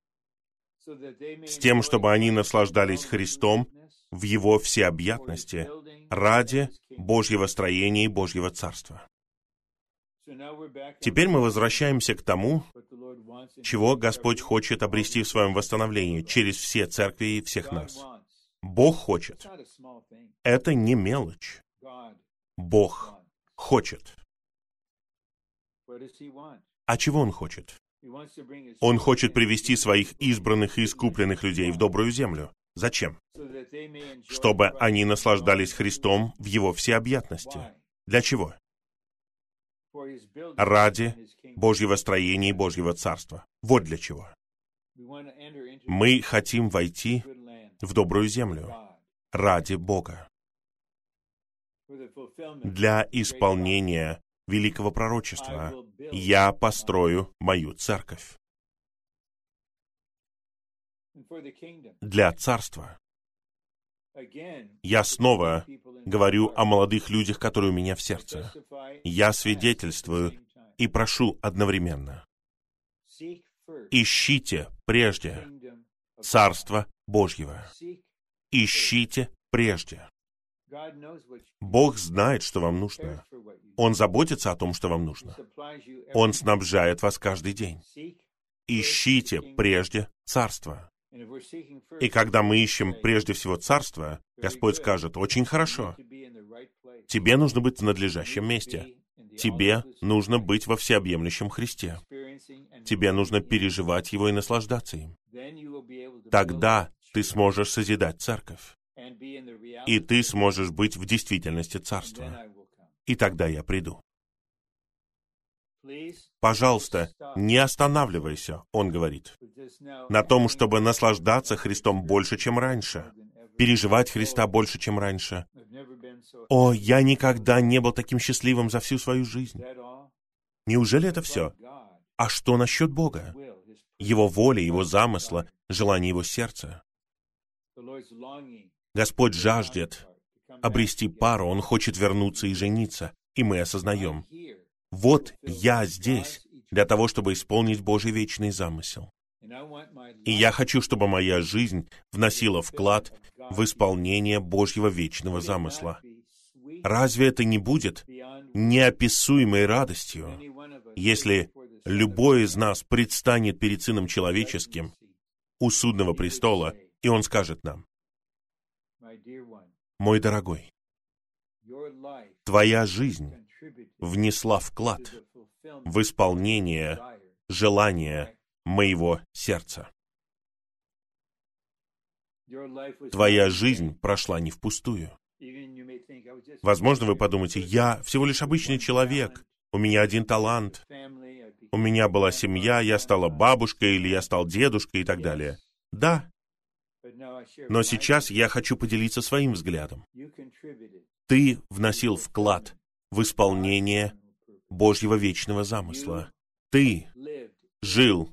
с тем, чтобы они наслаждались Христом в Его всеобъятности ради Божьего строения и Божьего Царства. Теперь мы возвращаемся к тому, чего Господь хочет обрести в своем восстановлении через все церкви и всех нас. Бог хочет. Это не мелочь. Бог хочет. А чего Он хочет? Он хочет привести своих избранных и искупленных людей в добрую землю. Зачем? Чтобы они наслаждались Христом в Его всеобъятности. Для чего? Ради Божьего строения и Божьего Царства. Вот для чего. Мы хотим войти в добрую землю ради Бога. Для исполнения великого пророчества «Я построю мою церковь». Для царства. Я снова говорю о молодых людях, которые у меня в сердце. Я свидетельствую и прошу одновременно. Ищите прежде Царство Божьего. Ищите прежде. Бог знает, что вам нужно. Он заботится о том, что вам нужно. Он снабжает вас каждый день. Ищите прежде Царство. И когда мы ищем прежде всего Царство, Господь скажет, очень хорошо. Тебе нужно быть в надлежащем месте. Тебе нужно быть во всеобъемлющем Христе. Тебе нужно переживать Его и наслаждаться им. Тогда ты сможешь созидать церковь. И ты сможешь быть в действительности царства. И тогда я приду. Пожалуйста, не останавливайся, он говорит, на том, чтобы наслаждаться Христом больше, чем раньше, переживать Христа больше, чем раньше. О, я никогда не был таким счастливым за всю свою жизнь. Неужели это все? А что насчет Бога? Его воли, Его замысла, желания Его сердца? Господь жаждет обрести пару, Он хочет вернуться и жениться, и мы осознаем, вот я здесь для того, чтобы исполнить Божий вечный замысел. И я хочу, чтобы моя жизнь вносила вклад в исполнение Божьего вечного замысла. Разве это не будет неописуемой радостью, если любой из нас предстанет перед Сыном Человеческим у судного престола, и Он скажет нам, «Мой дорогой, твоя жизнь внесла вклад в исполнение желания моего сердца. Твоя жизнь прошла не впустую. Возможно, вы подумаете, я всего лишь обычный человек, у меня один талант, у меня была семья, я стала бабушкой или я стал дедушкой и так далее. Да, но сейчас я хочу поделиться своим взглядом. Ты вносил вклад в исполнение Божьего вечного замысла. Ты жил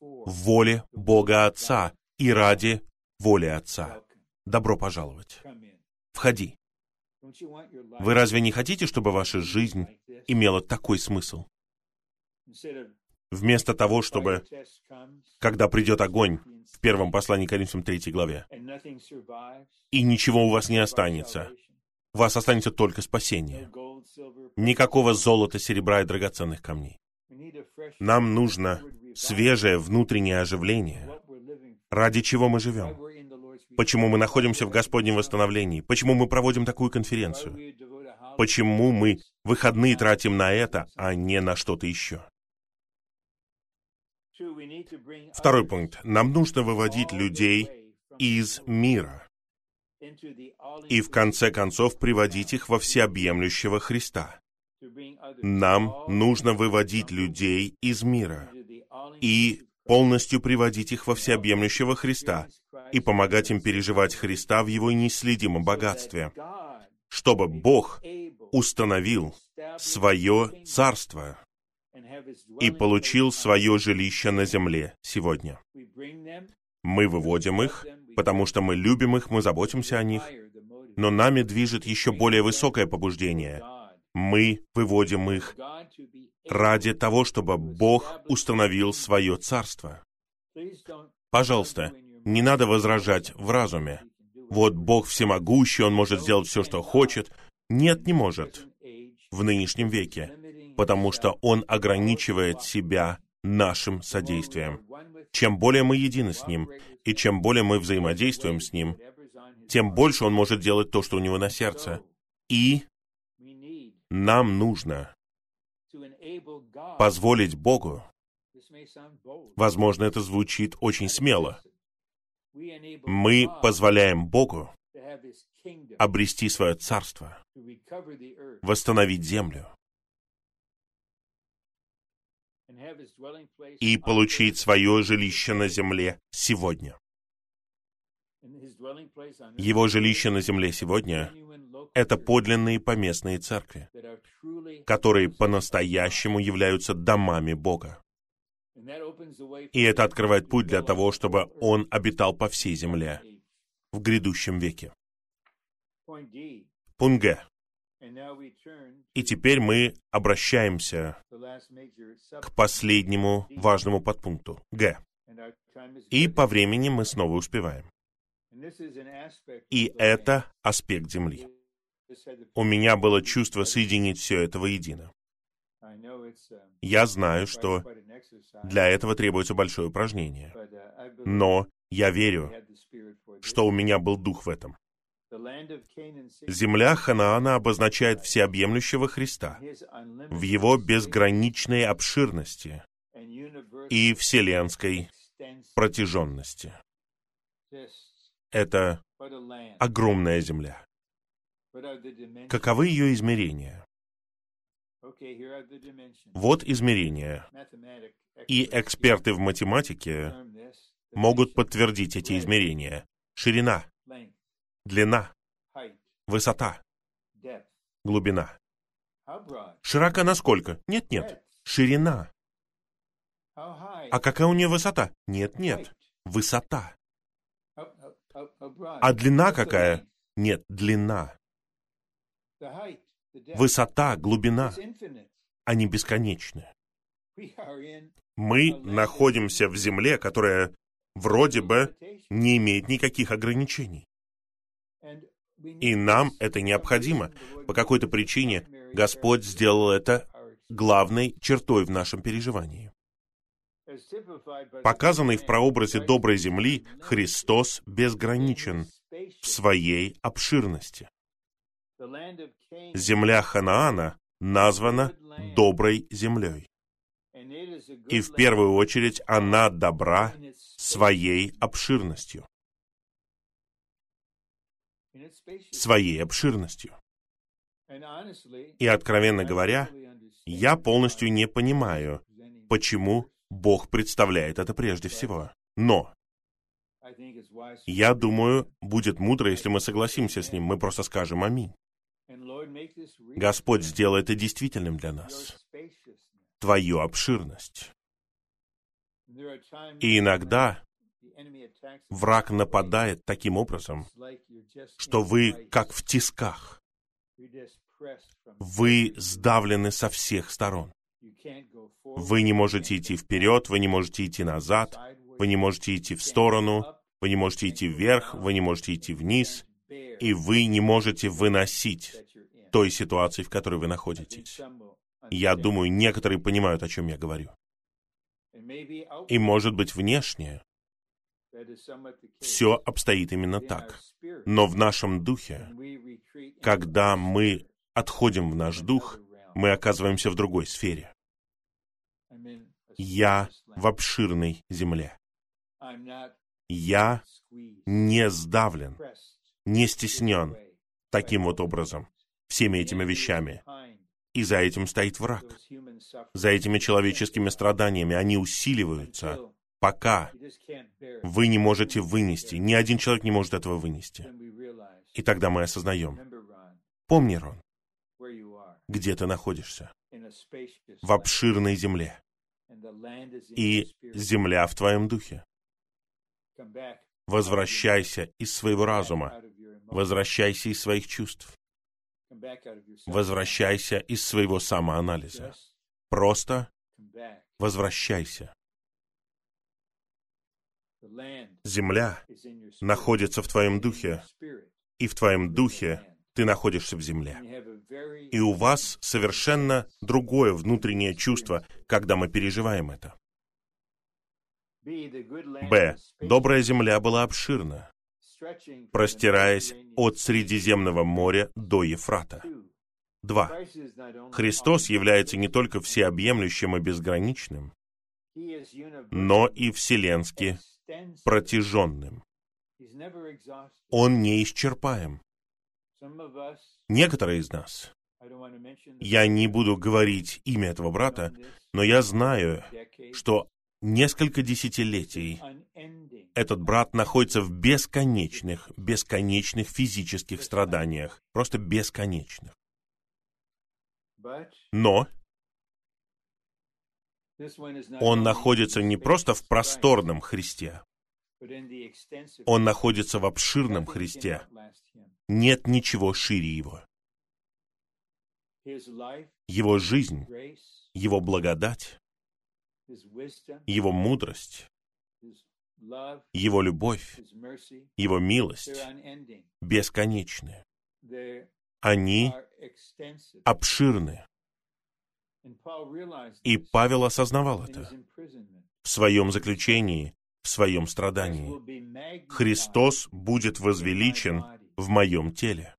в воле Бога Отца и ради воли Отца. Добро пожаловать. Входи. Вы разве не хотите, чтобы ваша жизнь имела такой смысл? вместо того, чтобы, когда придет огонь, в первом послании Коринфянам 3 главе, и ничего у вас не останется, у вас останется только спасение. Никакого золота, серебра и драгоценных камней. Нам нужно свежее внутреннее оживление. Ради чего мы живем? Почему мы находимся в Господнем восстановлении? Почему мы проводим такую конференцию? Почему мы выходные тратим на это, а не на что-то еще? Второй пункт. Нам нужно выводить людей из мира и в конце концов приводить их во всеобъемлющего Христа. Нам нужно выводить людей из мира и полностью приводить их во всеобъемлющего Христа и помогать им переживать Христа в Его неследимом богатстве, чтобы Бог установил свое царство и получил свое жилище на земле сегодня. Мы выводим их, потому что мы любим их, мы заботимся о них, но нами движет еще более высокое побуждение. Мы выводим их ради того, чтобы Бог установил свое царство. Пожалуйста, не надо возражать в разуме. Вот Бог всемогущий, Он может сделать все, что хочет. Нет, не может в нынешнем веке, потому что Он ограничивает себя нашим содействием. Чем более мы едины с Ним, и чем более мы взаимодействуем с Ним, тем больше Он может делать то, что у Него на сердце. И нам нужно позволить Богу, возможно, это звучит очень смело, мы позволяем Богу обрести свое царство, восстановить землю и получить свое жилище на земле сегодня. Его жилище на земле сегодня — это подлинные поместные церкви, которые по-настоящему являются домами Бога. И это открывает путь для того, чтобы Он обитал по всей земле в грядущем веке. Пункт Г. И теперь мы обращаемся к последнему важному подпункту — Г. И по времени мы снова успеваем. И это аспект Земли. У меня было чувство соединить все это воедино. Я знаю, что для этого требуется большое упражнение. Но я верю, что у меня был дух в этом. Земля Ханаана обозначает всеобъемлющего Христа в его безграничной обширности и вселенской протяженности. Это огромная земля. Каковы ее измерения? Вот измерения. И эксперты в математике могут подтвердить эти измерения. Ширина, длина, высота, глубина. Широка насколько? Нет-нет. Ширина. А какая у нее высота? Нет-нет. Высота. А длина какая? Нет, длина. Высота, глубина, они бесконечны. Мы находимся в земле, которая вроде бы не имеет никаких ограничений. И нам это необходимо. По какой-то причине Господь сделал это главной чертой в нашем переживании. Показанный в прообразе доброй земли, Христос безграничен в своей обширности. Земля Ханаана названа доброй землей. И в первую очередь она добра своей обширностью. Своей обширностью. И, откровенно говоря, я полностью не понимаю, почему Бог представляет это прежде всего. Но я думаю, будет мудро, если мы согласимся с ним, мы просто скажем «Аминь». Господь сделай это действительным для нас. Твою обширность. И иногда враг нападает таким образом, что вы как в тисках. Вы сдавлены со всех сторон. Вы не можете идти вперед, вы не можете идти назад, вы не можете идти в сторону, вы не можете идти вверх, вы не можете идти вниз, и вы не можете выносить той ситуации, в которой вы находитесь. Я думаю, некоторые понимают, о чем я говорю. И, может быть, внешне все обстоит именно так. Но в нашем духе, когда мы отходим в наш дух, мы оказываемся в другой сфере. Я в обширной земле. Я не сдавлен, не стеснен таким вот образом, всеми этими вещами. И за этим стоит враг. За этими человеческими страданиями они усиливаются, пока вы не можете вынести. Ни один человек не может этого вынести. И тогда мы осознаем. Помни, Рон, где ты находишься. В обширной земле. И земля в твоем духе. Возвращайся из своего разума. Возвращайся из своих чувств. Возвращайся из своего самоанализа. Просто возвращайся. Земля находится в твоем духе, и в твоем духе ты находишься в земле. И у вас совершенно другое внутреннее чувство, когда мы переживаем это. Б. Добрая земля была обширна, простираясь от Средиземного моря до Ефрата. 2. Христос является не только всеобъемлющим и безграничным, но и вселенски протяженным. Он неисчерпаем. Некоторые из нас, я не буду говорить имя этого брата, но я знаю, что несколько десятилетий этот брат находится в бесконечных, бесконечных физических страданиях, просто бесконечных. Но он находится не просто в просторном Христе, он находится в обширном Христе. Нет ничего шире его. Его жизнь, его благодать, его мудрость, его любовь, его милость бесконечны. Они обширны. И Павел осознавал это в своем заключении, в своем страдании. Христос будет возвеличен в моем теле.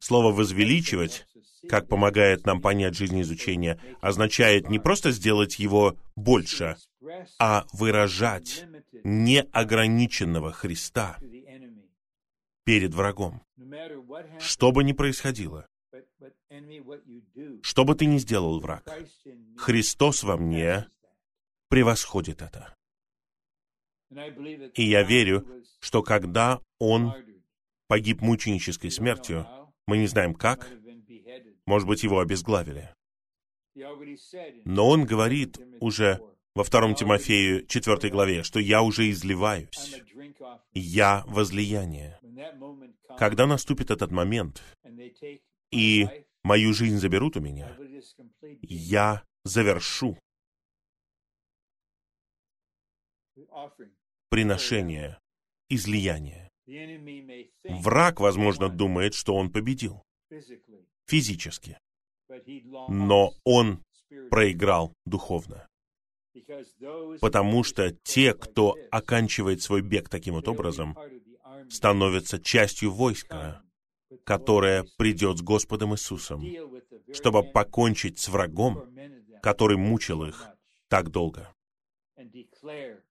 Слово «возвеличивать», как помогает нам понять жизнеизучение, означает не просто сделать его больше, а выражать неограниченного Христа перед врагом. Что бы ни происходило, что бы ты ни сделал, враг, Христос во мне превосходит это. И я верю, что когда Он погиб мученической смертью, мы не знаем как, может быть, его обезглавили. Но он говорит уже во втором Тимофею 4 главе, что я уже изливаюсь. Я возлияние. Когда наступит этот момент, и мою жизнь заберут у меня, я завершу приношение, излияние. Враг, возможно, думает, что он победил физически, но он проиграл духовно. Потому что те, кто оканчивает свой бег таким вот образом, становятся частью войска, которое придет с Господом Иисусом, чтобы покончить с врагом, который мучил их так долго,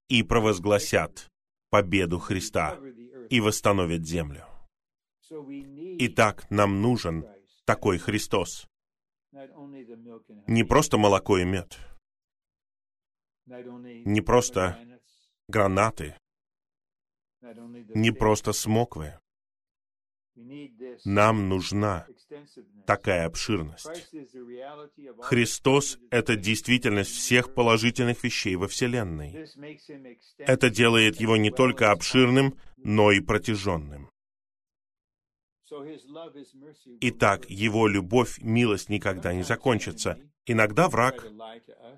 и провозгласят победу Христа и восстановят землю. Итак, нам нужен такой Христос. Не просто молоко и мед, не просто гранаты, не просто смоквы. Нам нужна такая обширность. Христос — это действительность всех положительных вещей во Вселенной. Это делает его не только обширным, но и протяженным. Итак, Его любовь, милость никогда не закончится. Иногда враг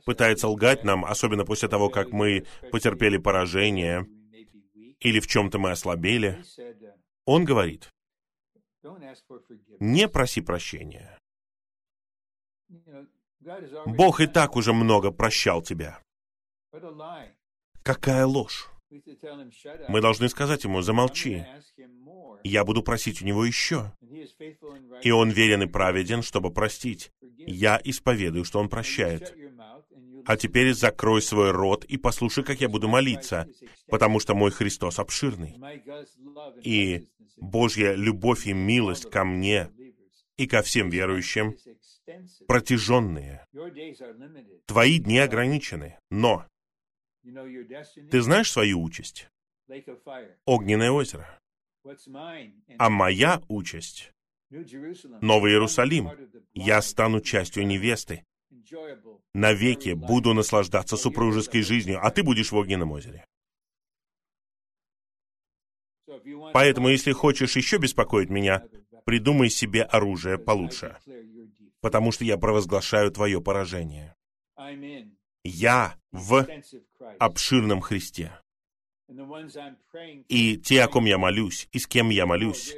пытается лгать нам, особенно после того, как мы потерпели поражение или в чем-то мы ослабели. Он говорит, не проси прощения. Бог и так уже много прощал тебя. Какая ложь! Мы должны сказать ему, замолчи. Я буду просить у него еще. И он верен и праведен, чтобы простить. Я исповедую, что он прощает. А теперь закрой свой рот и послушай, как я буду молиться, потому что мой Христос обширный. И Божья любовь и милость ко мне и ко всем верующим протяженные. Твои дни ограничены, но ты знаешь свою участь? Огненное озеро. А моя участь — Новый Иерусалим. Я стану частью невесты. Навеки буду наслаждаться супружеской жизнью, а ты будешь в огненном озере. Поэтому, если хочешь еще беспокоить меня, придумай себе оружие получше, потому что я провозглашаю твое поражение. Я в обширном Христе. И те, о ком я молюсь, и с кем я молюсь,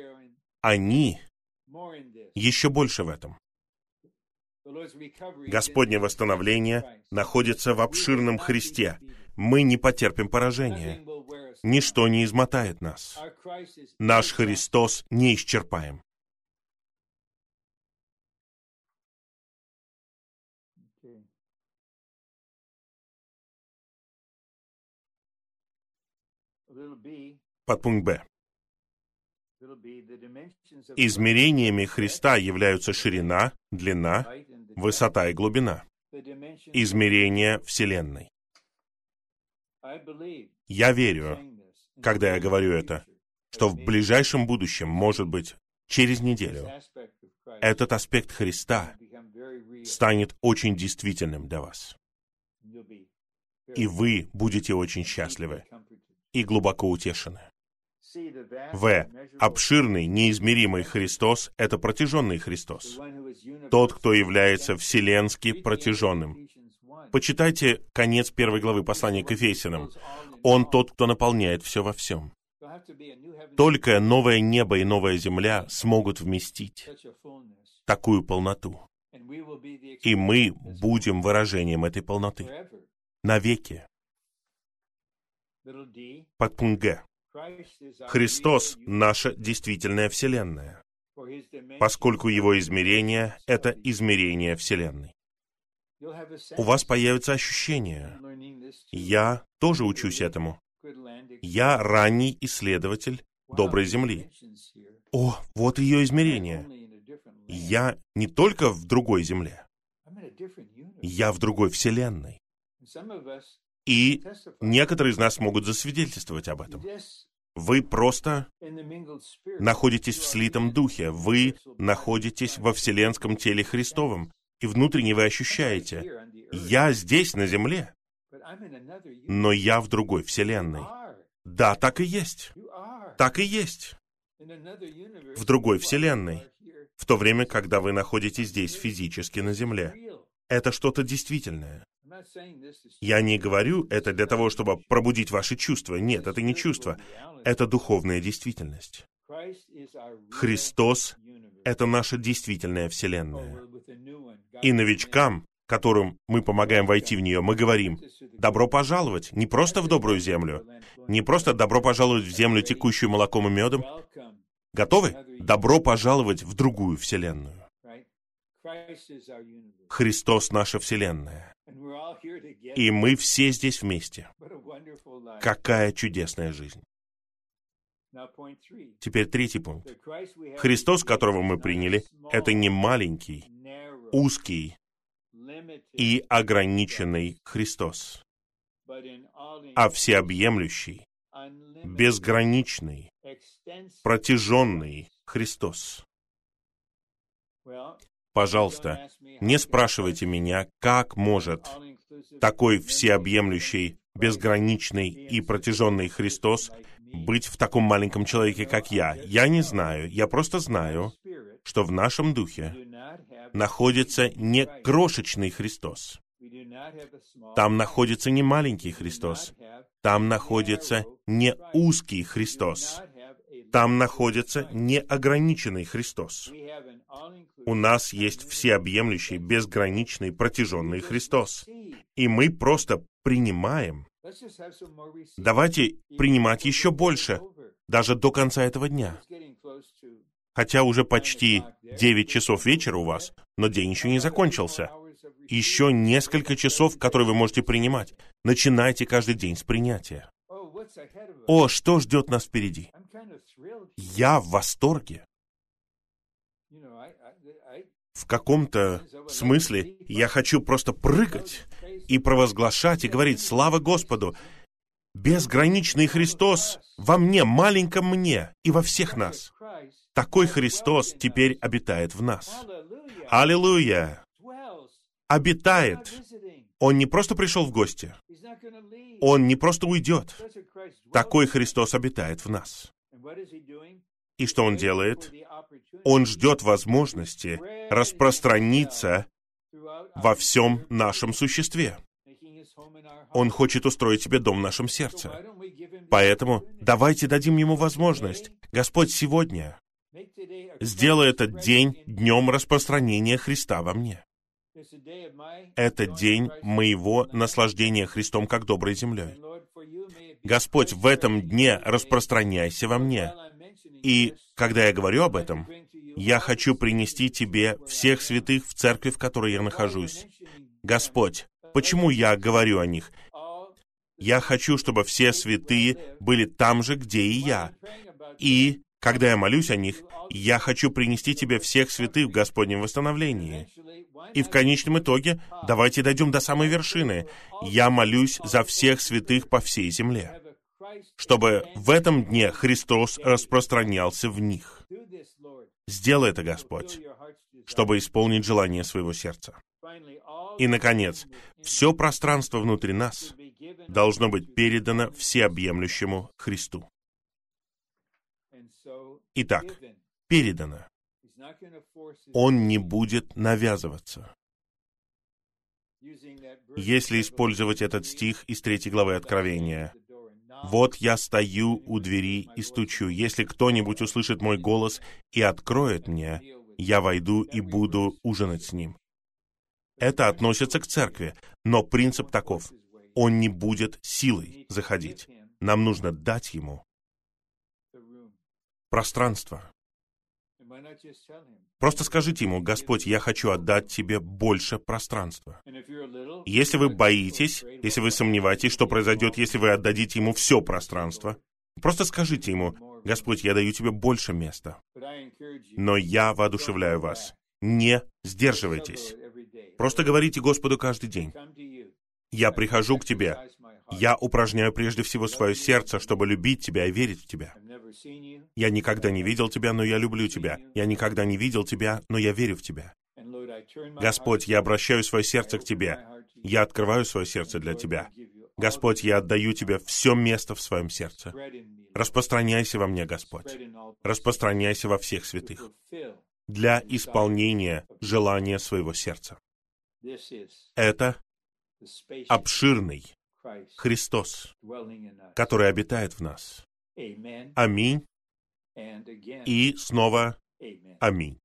они еще больше в этом. Господнее восстановление находится в обширном Христе. Мы не потерпим поражения. Ничто не измотает нас. Наш Христос неисчерпаем. Подпункт Б. Измерениями Христа являются ширина, длина, высота и глубина. Измерения Вселенной. Я верю, когда я говорю это, что в ближайшем будущем, может быть, через неделю, этот аспект Христа станет очень действительным для вас. И вы будете очень счастливы и глубоко утешены. В. Обширный, неизмеримый Христос — это протяженный Христос. Тот, кто является вселенски протяженным. Почитайте конец первой главы послания к Ефесянам. Он тот, кто наполняет все во всем. Только новое небо и новая земля смогут вместить такую полноту. И мы будем выражением этой полноты. Навеки. Подпункт Г. Христос — наша действительная Вселенная, поскольку Его измерение — это измерение Вселенной. У вас появится ощущение. Я тоже учусь этому. Я ранний исследователь доброй земли. О, вот ее измерение. Я не только в другой земле. Я в другой вселенной. И некоторые из нас могут засвидетельствовать об этом. Вы просто находитесь в слитом духе, вы находитесь во вселенском теле Христовом, и внутренне вы ощущаете, я здесь, на земле, но я в другой вселенной. Да, так и есть. Так и есть. В другой вселенной. В то время, когда вы находитесь здесь физически на земле. Это что-то действительное. Я не говорю это для того, чтобы пробудить ваши чувства. Нет, это не чувство. Это духовная действительность. Христос — это наша действительная Вселенная. И новичкам, которым мы помогаем войти в нее, мы говорим, добро пожаловать не просто в добрую землю, не просто добро пожаловать в землю, текущую молоком и медом. Готовы? Добро пожаловать в другую Вселенную. Христос — наша Вселенная. И мы все здесь вместе. Какая чудесная жизнь. Теперь третий пункт. Христос, которого мы приняли, это не маленький, узкий и ограниченный Христос, а всеобъемлющий, безграничный, протяженный Христос. Пожалуйста, не спрашивайте меня, как может такой всеобъемлющий, безграничный и протяженный Христос быть в таком маленьком человеке, как я. Я не знаю. Я просто знаю, что в нашем духе находится не крошечный Христос. Там находится не маленький Христос. Там находится не узкий Христос. Там находится неограниченный Христос. У нас есть всеобъемлющий, безграничный, протяженный Христос. И мы просто принимаем. Давайте принимать еще больше, даже до конца этого дня. Хотя уже почти 9 часов вечера у вас, но день еще не закончился. Еще несколько часов, которые вы можете принимать. Начинайте каждый день с принятия. О, что ждет нас впереди? Я в восторге. В каком-то смысле я хочу просто прыгать и провозглашать и говорить «Слава Господу!» Безграничный Христос во мне, маленьком мне и во всех нас. Такой Христос теперь обитает в нас. Аллилуйя! Обитает. Он не просто пришел в гости. Он не просто уйдет. Такой Христос обитает в нас. И что он делает? Он ждет возможности распространиться во всем нашем существе. Он хочет устроить себе дом в нашем сердце. Поэтому давайте дадим ему возможность. Господь, сегодня сделай этот день днем распространения Христа во мне. Это день моего наслаждения Христом как доброй землей. Господь, в этом дне распространяйся во мне. И когда я говорю об этом, я хочу принести Тебе всех святых в церкви, в которой я нахожусь. Господь, почему я говорю о них? Я хочу, чтобы все святые были там же, где и я. И, когда я молюсь о них, я хочу принести Тебе всех святых в Господнем восстановлении. И в конечном итоге давайте дойдем до самой вершины. Я молюсь за всех святых по всей земле, чтобы в этом дне Христос распространялся в них. Сделай это, Господь, чтобы исполнить желание своего сердца. И, наконец, все пространство внутри нас должно быть передано всеобъемлющему Христу. Итак, передано. Он не будет навязываться. Если использовать этот стих из третьей главы Откровения, «Вот я стою у двери и стучу. Если кто-нибудь услышит мой голос и откроет мне, я войду и буду ужинать с ним». Это относится к церкви, но принцип таков. Он не будет силой заходить. Нам нужно дать ему пространство. Просто скажите ему, Господь, я хочу отдать тебе больше пространства. Если вы боитесь, если вы сомневаетесь, что произойдет, если вы отдадите ему все пространство, просто скажите ему, Господь, я даю тебе больше места. Но я воодушевляю вас. Не сдерживайтесь. Просто говорите Господу каждый день. Я прихожу к тебе. Я упражняю прежде всего свое сердце, чтобы любить тебя и верить в тебя. Я никогда не видел тебя, но я люблю тебя. Я никогда не видел тебя, но я верю в тебя. Господь, я обращаю свое сердце к тебе. Я открываю свое сердце для тебя. Господь, я отдаю тебе все место в своем сердце. Распространяйся во мне, Господь. Распространяйся во всех святых. Для исполнения желания своего сердца. Это обширный Христос, который обитает в нас. Аминь. И снова аминь.